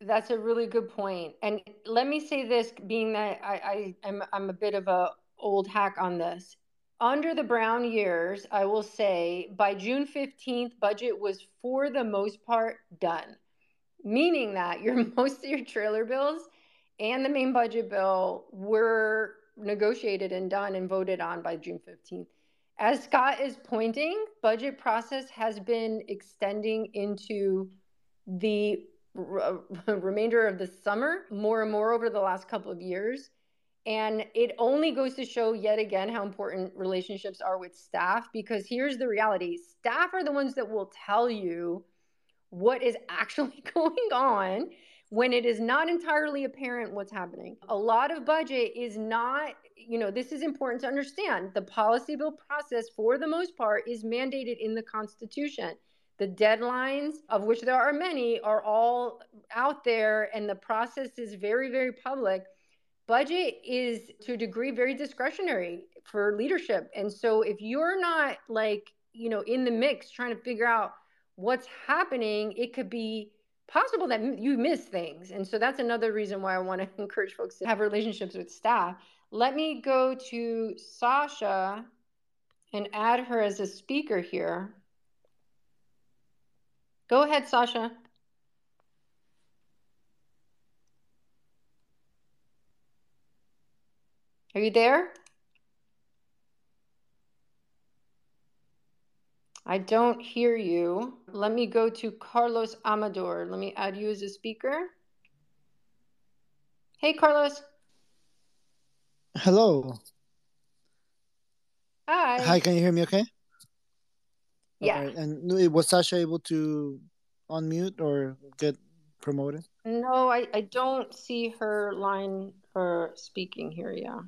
A: That's a really good point. And let me say this, being that I, I am I'm, I'm a bit of a old hack on this. Under the Brown years, I will say by June 15th, budget was for the most part done meaning that your [laughs] most of your trailer bills and the main budget bill were negotiated and done and voted on by June 15th. As Scott is pointing, budget process has been extending into the [laughs] remainder of the summer more and more over the last couple of years. And it only goes to show yet again how important relationships are with staff because here's the reality staff are the ones that will tell you what is actually [laughs] going on when it is not entirely apparent what's happening. A lot of budget is not you know, this is important to understand. The policy bill process, for the most part, is mandated in the Constitution. The deadlines, of which there are many, are all out there, and the process is very, very public. Budget is, to a degree, very discretionary for leadership. And so, if you're not like, you know, in the mix trying to figure out what's happening, it could be possible that you miss things. And so that's another reason why I want to [laughs] encourage folks to have relationships with staff. Let me go to Sasha and add her as a speaker here. Go ahead, Sasha. Are you there? I don't hear you. Let me go to Carlos Amador. Let me add you as a speaker. Hey, Carlos.
F: Hello.
A: Hi.
F: Hi, can you hear me okay?
A: Yeah.
F: Right. And was Sasha able to unmute or get promoted?
A: No, I, I don't see her line for speaking here. Yeah.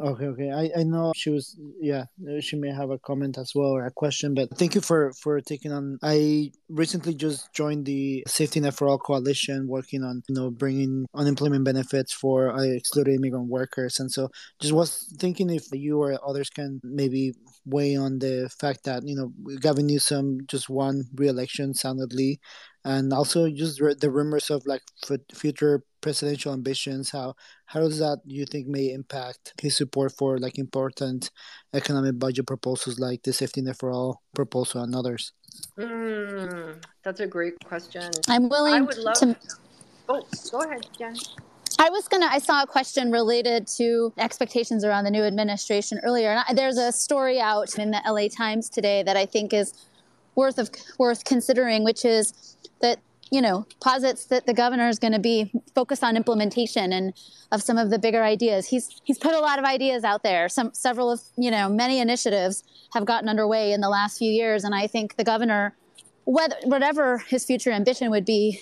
F: Okay, okay. I, I know she was yeah, she may have a comment as well or a question, but thank you for for taking on. I recently just joined the Safety Net for All coalition working on, you know, bringing unemployment benefits for uh, excluded immigrant workers and so just was thinking if you or others can maybe weigh on the fact that, you know, Gavin Newsom just won re-election soundedly and also just the rumors of like future presidential ambitions how how does that you think may impact his support for like important economic budget proposals like the safety net for all proposal and others
A: mm, that's a great question
D: i'm willing I would love... to
A: oh go ahead jen
D: I was gonna. I saw a question related to expectations around the new administration earlier, and I, there's a story out in the LA Times today that I think is worth of worth considering, which is that you know posits that the governor is going to be focused on implementation and of some of the bigger ideas. He's he's put a lot of ideas out there. Some several of you know many initiatives have gotten underway in the last few years, and I think the governor, whether whatever his future ambition would be,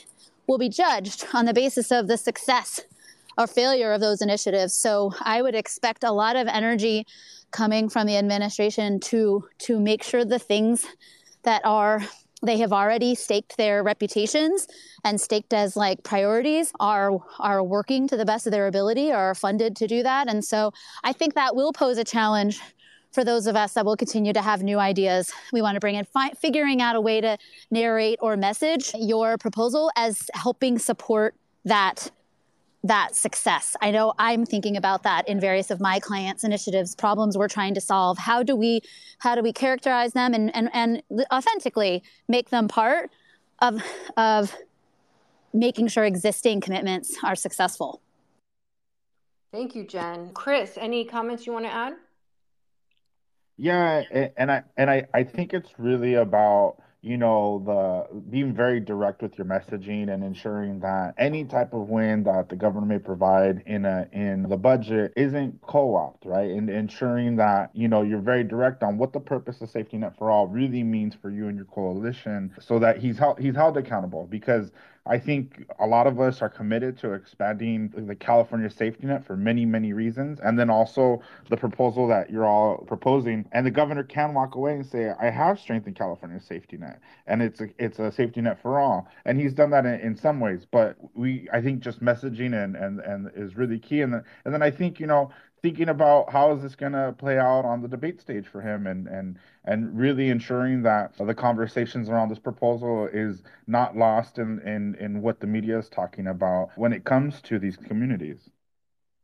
D: will be judged on the basis of the success or failure of those initiatives. So I would expect a lot of energy coming from the administration to to make sure the things that are they have already staked their reputations and staked as like priorities are are working to the best of their ability are funded to do that. And so i think that will pose a challenge for those of us that will continue to have new ideas. We want to bring in fi- figuring out a way to narrate or message your proposal as helping support that that success. I know I'm thinking about that in various of my clients' initiatives, problems we're trying to solve. How do we how do we characterize them and and, and authentically make them part of of making sure existing commitments are successful?
A: Thank you, Jen. Chris, any comments you want to add?
C: Yeah, and I and I, I think it's really about you know the being very direct with your messaging and ensuring that any type of win that the government may provide in a in the budget isn't co-opt right? And ensuring that you know you're very direct on what the purpose of safety net for all really means for you and your coalition so that he's held he's held accountable because I think a lot of us are committed to expanding the California safety net for many, many reasons. And then also the proposal that you're all proposing. And the governor can walk away and say, I have strengthened California's safety net. And it's a, it's a safety net for all. And he's done that in, in some ways. But we, I think just messaging and, and, and is really key. And then, and then I think, you know, thinking about how is this going to play out on the debate stage for him and and and really ensuring that the conversations around this proposal is not lost in in in what the media is talking about when it comes to these communities.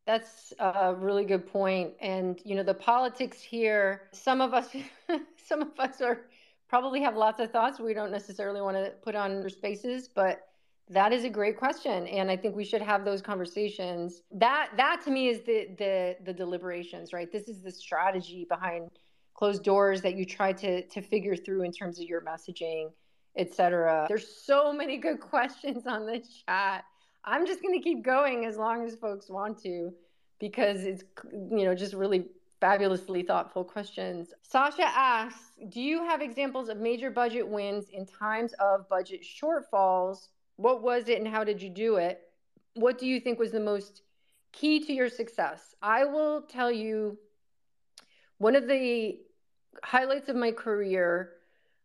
A: That's a really good point. And you know the politics here some of us [laughs] some of us are probably have lots of thoughts. We don't necessarily want to put on spaces but that is a great question, and I think we should have those conversations. That that to me is the the the deliberations, right? This is the strategy behind closed doors that you try to to figure through in terms of your messaging, etc. There's so many good [laughs] questions on the chat. I'm just going to keep going as long as folks want to, because it's you know just really fabulously thoughtful questions. Sasha asks, do you have examples of major budget wins in times of budget shortfalls what was it and how did you do it? What do you think was the most key to your success. I will tell you one of the highlights of my career.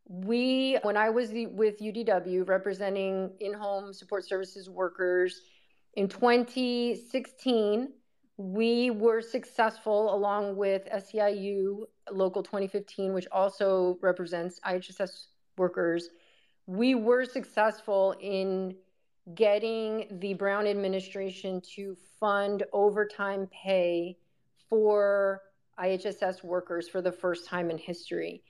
A: We, when I was with UDW representing in home support services workers in 2016, we were successful along with SEIU Local 2015, which also represents IHSS workers. We were successful in getting the Brown administration to fund overtime pay for IHSS workers for the first time in history.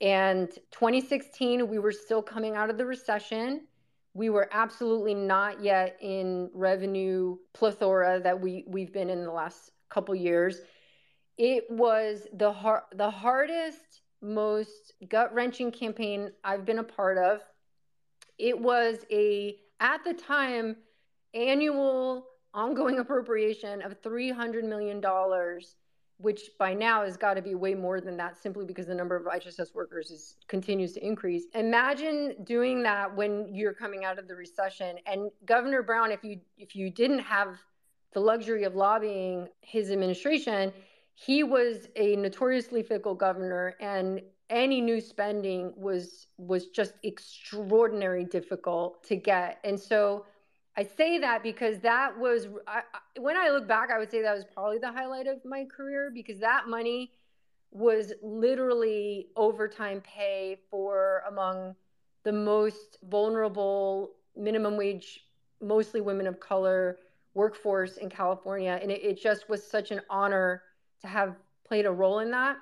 A: And 2016, we were still coming out of the recession. We were absolutely not yet in revenue plethora that we, we've been in the last couple years. It was the har- the hardest, most gut wrenching campaign I've been a part of. It was a at the time annual ongoing appropriation of $300 million, which by now has got to be way more than that simply because the number of IHSS workers is, continues to increase. Imagine doing that when you're coming out of the recession. And Governor Brown, if you if you didn't have the luxury of lobbying his administration, he was a notoriously fickle governor and any new spending was was just extraordinarily difficult to get. And so I say that because that was I, when I look back, I would say that was probably the highlight of my career because that money was literally overtime pay for among the most vulnerable minimum wage, mostly women of color workforce in California. And it, it just was such an honor to have played a role in that.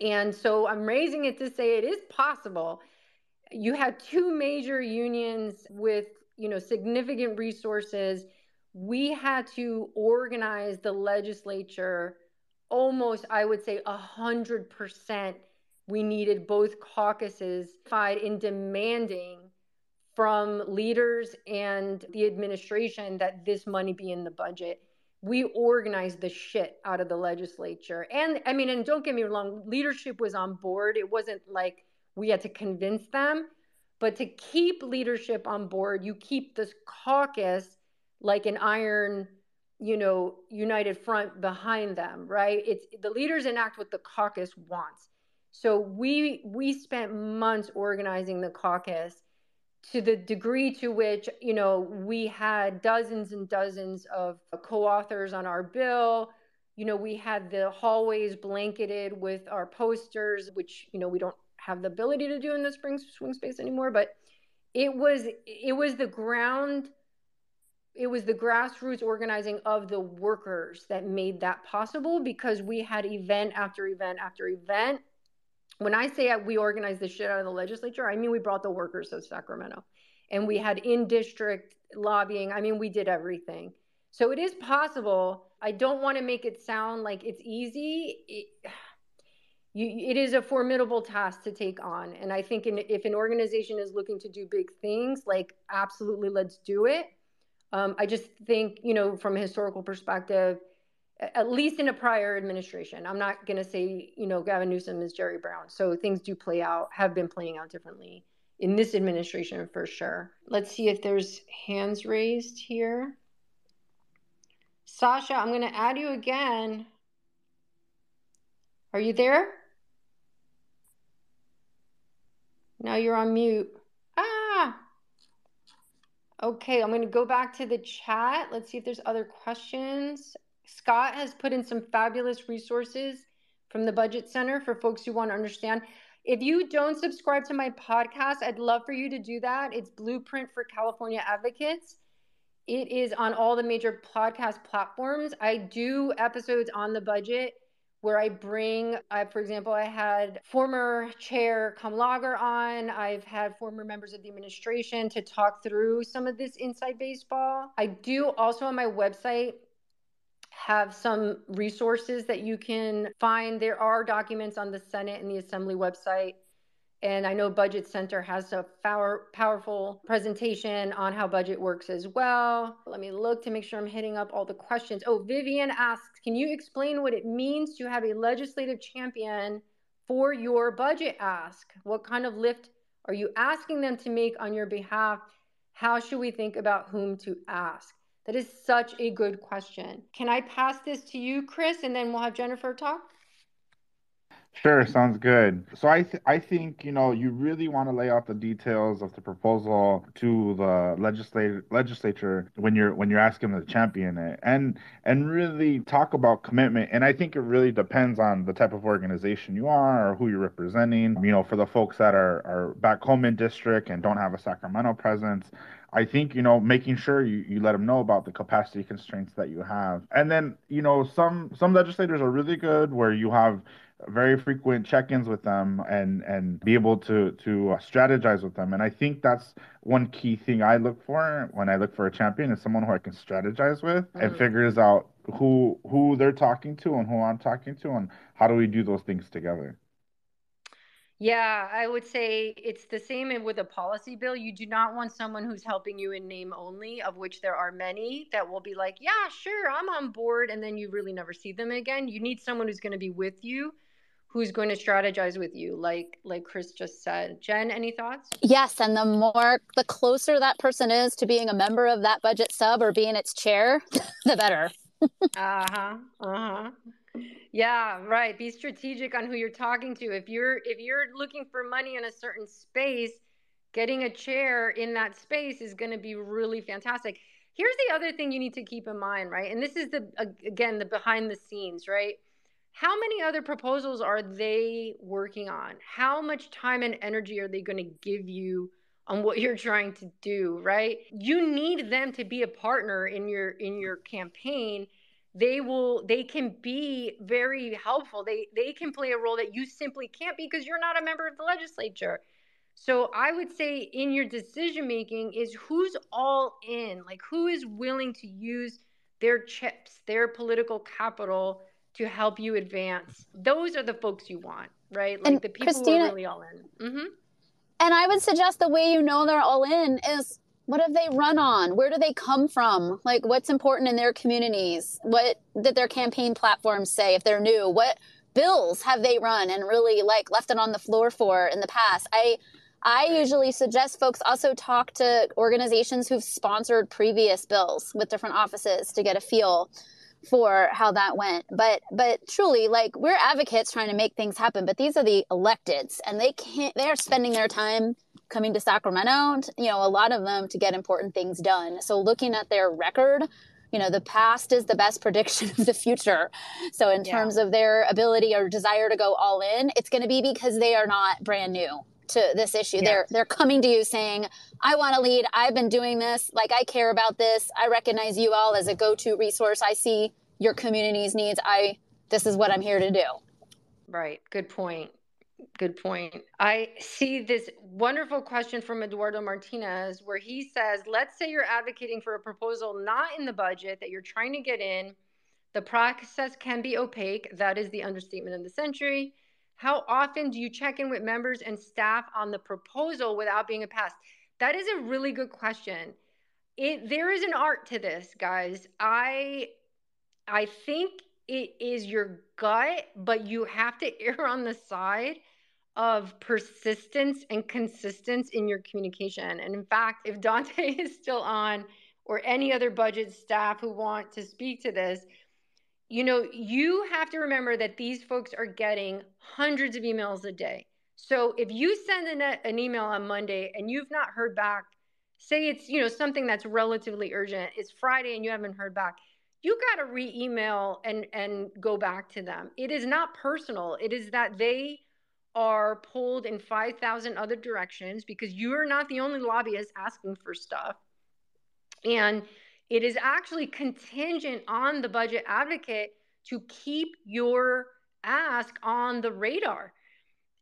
A: And so I'm raising it to say it is possible. You had two major unions with you know significant resources. We had to organize the legislature almost i would say a hundred percent. We needed both caucuses fight in demanding from leaders and the administration that this money be in the budget we organized the shit out of the legislature and i mean and don't get me wrong leadership was on board it wasn't like we had to convince them but to keep leadership on board, you keep this caucus like an iron, you know, united front behind them, right? It's the leaders enact what the caucus wants. So we we spent months organizing the caucus to the degree to which you know we had dozens and dozens of co-authors on our bill. You know we had the hallways blanketed with our posters which you know we don't have the ability to do in the spring swing space anymore but it was it was the ground it was the grassroots organizing of the workers that made that possible because we had event after event after event when i say we organized the shit out of the legislature i mean we brought the workers of sacramento. And we had in district lobbying. I mean we did everything. So it is possible. I don't want to make it sound like it's easy. It, you, it is a formidable task to take on. And I think in, if an organization is looking to do big things, like absolutely let's do it. Um, I just think, you know, from a historical perspective, at least in a prior administration, I'm not going to say, you know, Gavin Newsom is Jerry Brown. So things do play out, have been playing out differently in this administration for sure. Let's see if there's hands raised here. Sasha, I'm going to add you again. Are you there? Now you're on mute. Ah! Okay, I'm going to go back to the chat. Let's see if there's other questions. Scott has put in some fabulous resources from the Budget Center for folks who want to understand. If you don't subscribe to my podcast, I'd love for you to do that. It's Blueprint for California Advocates. It is on all the major podcast platforms. I do episodes on the budget where I bring, I, for example, I had former chair Kamlager on. I've had former members of the administration to talk through some of this inside baseball. I do also on my website have some resources that you can find. There are documents on the Senate and the Assembly website and I know Budget Center has a power, powerful presentation on how budget works as well. Let me look to make sure I'm hitting up all the questions. Oh, Vivian asks, can you explain what it means to have a legislative champion for your budget ask? What kind of lift are you asking them to make on your behalf? How should we think about whom to ask? That is such a good question. Can I pass this to you, Chris, and then we'll have Jennifer talk?
C: Sure, sounds good. So I th- I think you know you really want to lay out the details of the proposal to the legislature legislature when you're when you're asking them to champion it and and really talk about commitment. And I think it really depends on the type of organization you are or who you're representing. You know, for the folks that are are back home in district and don't have a Sacramento presence, I think you know making sure you, you let them know about the capacity constraints that you have, and then you know some some legislators are really good where you have very frequent check-ins with them and and be able to to uh, strategize with them. And i think that's one key thing i look for when i look for a champion is someone who i can strategize with mm-hmm. and figures out who who they're talking to and who i'm talking to and how do we do those things together
A: yeah, I would say it's the same with a policy bill. You do not want someone who's helping you in name only, of which there are many that will be like, yeah, sure, I'm on board. And then you really never see them again. You need someone who's going to be with you who's going to strategize with you like like chris just said jen any thoughts
D: yes and the more the closer that person is to being a member of that budget sub or being its chair [laughs] the better
A: uh-huh uh-huh yeah right be strategic on who you're talking to if you're if you're looking for money in a certain space getting a chair in that space is going to be really fantastic here's the other thing you need to keep in mind right and this is the again the behind the scenes right how many other proposals are they working on? How much time and energy are they going to give you on what you're trying to do, right? You need them to be a partner in your in your campaign. They will they can be very helpful. They they can play a role that you simply can't because you're not a member of the legislature. So I would say in your decision making is who's all in, like who is willing to use their chips, their political capital to help you advance. Those are the folks you want, right? Like and the people Christina, who are really all in. Mm-hmm.
D: And I would suggest the way you know they're all in is what have they run on? Where do they come from? Like what's important in their communities? What did their campaign platforms say if they're new? What bills have they run and really like left it on the floor for in the past? I I usually suggest folks also talk to organizations who've sponsored previous bills with different offices to get a feel for how that went. But but truly like we're advocates trying to make things happen but these are the electeds and they can't they're spending their time coming to sacramento you know a lot of them to get important things done. So looking at their record you know the past is the best [laughs] prediction of the future. So in terms of their ability or desire to go all in it's going to be because they are not brand new to this issue. Yes. They're they're coming to you saying, "I want to lead. I've been doing this. Like I care about this. I recognize you all as a go-to resource. I see your community's needs. I this is what I'm here to do."
A: Right. Good point. Good point. I see this wonderful question from Eduardo Martinez where he says, "Let's say you're advocating for a proposal not in the budget that you're trying to get in. The process can be opaque. That is the understatement of the century." How often do you check in with members and staff on the proposal without being a pass? That is a really good question. It, there is an art to this, guys. I I think it is your gut, but you have to [laughs] err on the side of persistence and consistency in your communication. And in fact, if Dante [laughs] is still on or any other budget staff who want to speak to this, you know, you have to remember that these folks are getting hundreds of emails a day. So if you send an, an email on Monday and you've not heard back, say it's, you know, something that's relatively urgent, it's Friday and you haven't heard back, you got to re-email and and go back to them. It is not personal. It is that they are pulled in 5,000 other directions because you are not the only lobbyist asking for stuff. And it is actually contingent on the budget advocate to keep your ask on the radar.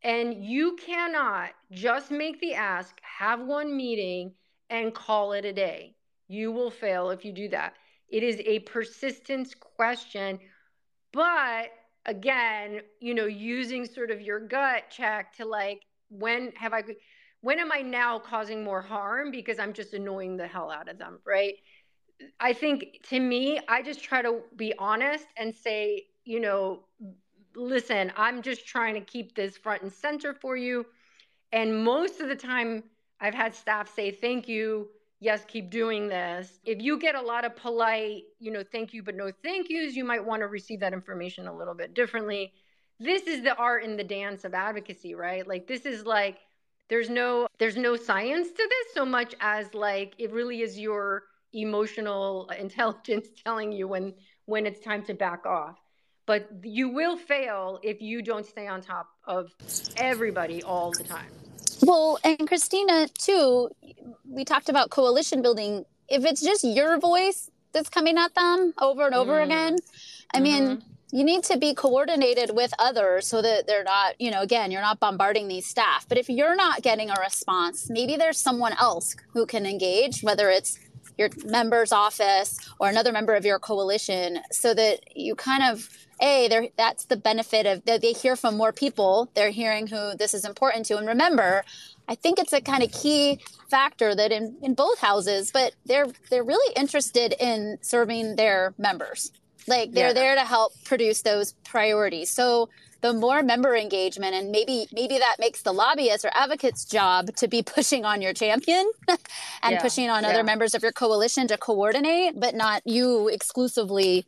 A: And you cannot just make the ask, have one meeting, and call it a day. You will fail if you do that. It is a persistence question. But again, you know, using sort of your gut check to like, when have I, when am I now causing more harm because I'm just annoying the hell out of them, right? I think to me, I just try to be honest and say, you know, listen, I'm just trying to keep this front and center for you. And most of the time, I've had staff say, thank you. yes, keep doing this. If you get a lot of polite, you know, thank you, but no thank yous, you might want to receive that information a little bit differently. This is the art and the dance of advocacy, right? Like this is like there's no there's no science to this so much as like it really is your emotional [laughs] intelligence telling you when when it's time to back off but you will fail if you don't stay on top of everybody all the time
D: well and christina too we talked about coalition building if it's just your voice that's coming at them over and over mm. again i mm-hmm. mean you need to be coordinated with others so that they're not, you know, again, you're not bombarding these staff. But if you're not getting a response, maybe there's someone else who can engage, whether it's your member's office or another member of your coalition, so that you kind of a that's the benefit of they hear from more people. They're hearing who this is important to, and remember, I think it's a kind of key factor that in, in both houses, but they're they're really interested in serving their members. Like they're yeah. there to help produce those priorities. So the more member engagement and maybe maybe that makes the lobbyist or advocate's job to be [laughs] pushing on your champion [laughs] and yeah. pushing on yeah. other members of your coalition to coordinate, but not you exclusively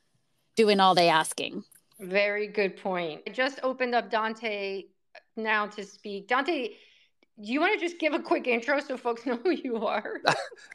D: doing all they asking.
A: Very good point. I just opened up Dante uh, now to speak. Dante, do you want to just give a quick intro so folks [laughs] know who you are?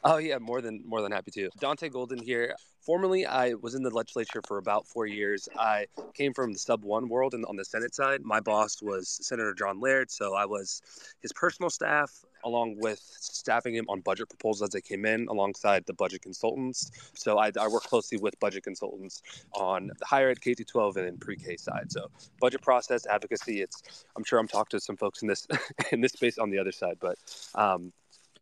E: oh yeah, more than more than happy to. Dante Golden here. Formerly, I was in the legislature for about four years. I came from the sub one world and on the Senate side. My boss was Senator John Laird, so I was his personal staff along with staffing him on budget proposals as they came in alongside the budget consultants. So I, I work closely with budget consultants on the higher ed K 12 and pre-K side. So budget process advocacy. It's I'm sure I'm talking to some folks in this [laughs] in this space on the other side, but um,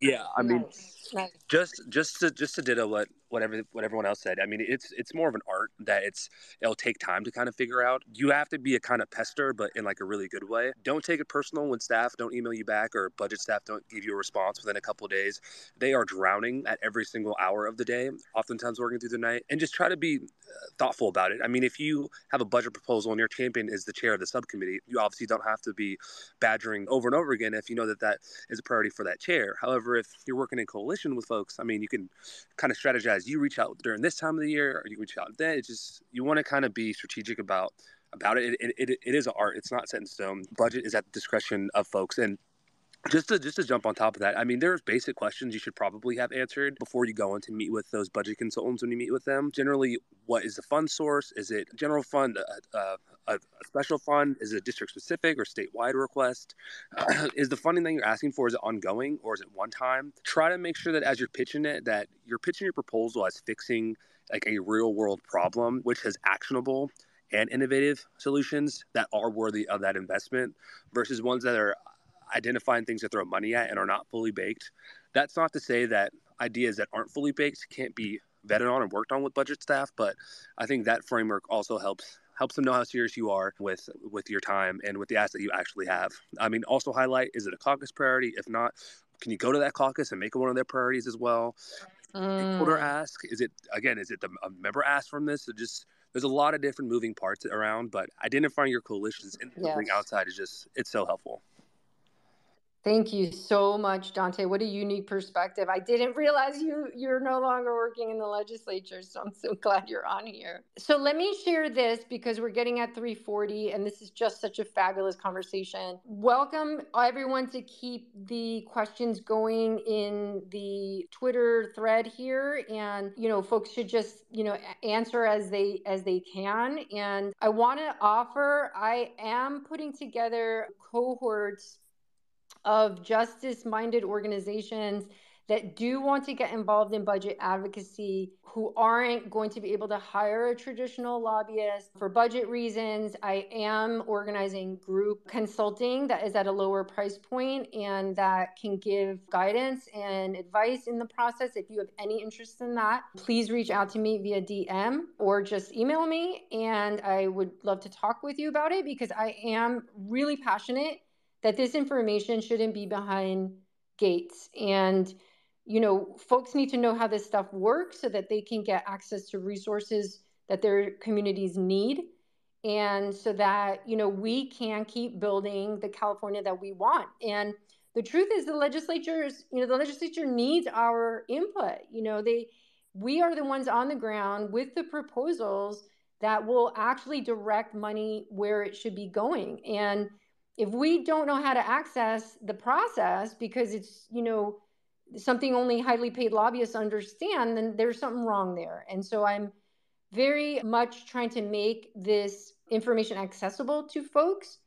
E: yeah, I mean, nice. just just to just to ditto what whatever what everyone else said. I mean, it's it's more of an art that it's it'll take time to kind of figure out. You have to be a kind of pester, but in like a really good way. Don't take it personal when staff don't email you back or budget staff don't give you a response within a couple days. They are drowning at every single hour of the day, oftentimes working through the night, and just try to be uh, thoughtful about it. I mean, if you have a budget proposal and your champion is the chair of the subcommittee, you obviously don't have to be badgering over and over again if you know that that is a priority for that chair. However, if you're working in coalition with folks, I mean, you can kind of strategize you reach out during this time of the year or you reach out then. It's just you want to kind of be strategic about about it. It, it, it is an art. It's not set in stone. Budget is at the discretion of folks and just to just to jump on top of that, I mean, there's basic questions you should probably have answered before you go in to meet with those budget consultants when you meet with them. Generally, what is the fund source? Is it general fund, a, a, a special fund? Is it district specific or statewide request? Uh, [clears throat] is the funding that you're asking for is it ongoing or is it one time? Try to make sure that as you're pitching it, that you're pitching your proposal as fixing like a real world problem, which is actionable and innovative solutions that are worthy of that investment versus ones that are identifying things to throw money at and are not fully baked. That's not to say that ideas that aren't fully baked can't be vetted on and worked on with budget staff, but I think that framework also helps helps them know how serious you are with with your time and with the asset you actually have. I mean, also highlight is it a caucus priority? If not, can you go to that caucus and make it one of their priorities as well? Mm. ask is it again? Is it the a member ask from this? Or just there's a lot of different moving parts around, but identifying your coalitions and yes. outside is just it's so helpful.
A: Thank you so much, Dante. What a unique perspective. I didn't realize you you're no longer working in the legislature, so I'm so [laughs] glad you're on here. So let me share this because we're getting at 340 and this is just such a fabulous conversation. Welcome everyone to keep the questions going in the Twitter thread here and you know folks should just, you know, answer as they as they can and I want to offer I am putting together cohorts of justice minded organizations that do want to get involved in budget advocacy who aren't going to be able to hire a traditional lobbyist for budget reasons. I am organizing group consulting that is at a lower price point and that can give guidance and advice in the process. If you have any interest in that, please reach out to me via DM or just email me and I would love to talk with you about it because I am really passionate that this information shouldn't be behind gates and you know folks need to know how this stuff works so that they can get access to resources that their communities need and so that you know we can keep building the california that we want and the truth is the legislatures, you know, the legislature needs our input. You know, they we are the ones on the ground with the proposals that will actually direct money where it should be going. And if we don't know how to access the process because it's, you know, something only highly paid lobbyists understand, then there's something wrong there. And so I'm very much trying to make this information accessible to folks.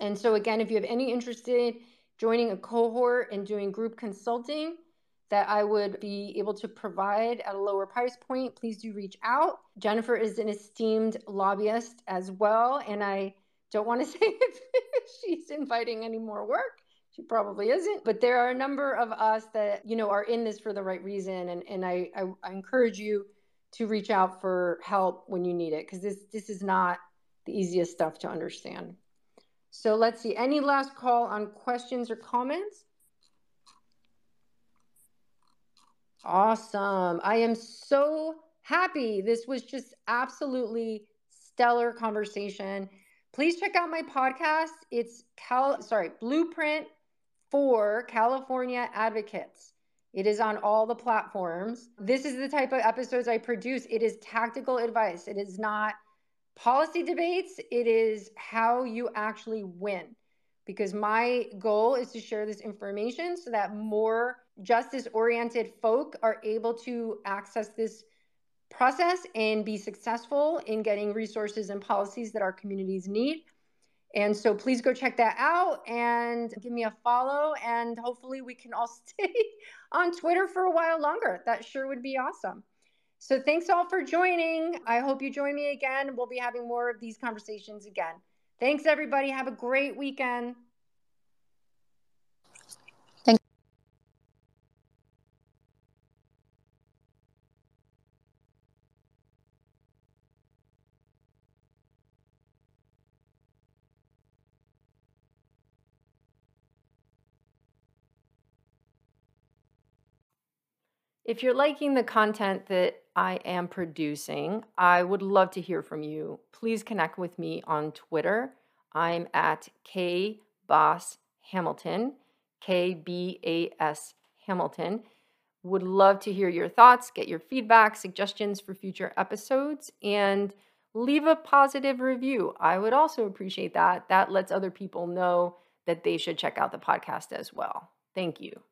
A: And so, again, if you have any interest in joining a cohort and doing group consulting that I would be able to provide at a lower price point, please do reach out. Jennifer is an esteemed lobbyist as well. And I don't want to [laughs] say if she's inviting any more work. She probably isn't, but there are a number of us that, you know, are in this for the right reason. And, and I, I, I encourage you to reach out for help when you need it because this this is not the easiest stuff to understand. So let's see. Any last call on questions or comments? Awesome. I am so happy. This was just absolutely stellar conversation. Please check out my podcast. It's Cal sorry, Blueprint for California Advocates. It is on all the platforms. This is the type of episodes I produce. It is tactical advice. It is not policy debates. It is how you actually win. Because my goal is to share this information so that more justice oriented folk are able to access this process and be successful in getting resources and policies that our communities need. And so please go check that out and give me a follow. And hopefully we can all [laughs] stay on Twitter for a while longer. That sure would be awesome. So thanks all for joining. I hope you join me again. We'll be having more of these conversations again. Thanks, everybody. Have a great weekend. If you're liking the content that I am producing, I would love to hear from you. Please connect with me on Twitter. I'm at K Bas Hamilton, K B A S Hamilton. Would love to hear your thoughts, get your feedback, suggestions for future episodes, and leave a positive review. I would also appreciate that. That lets other people know that they should check out the podcast as well. Thank you.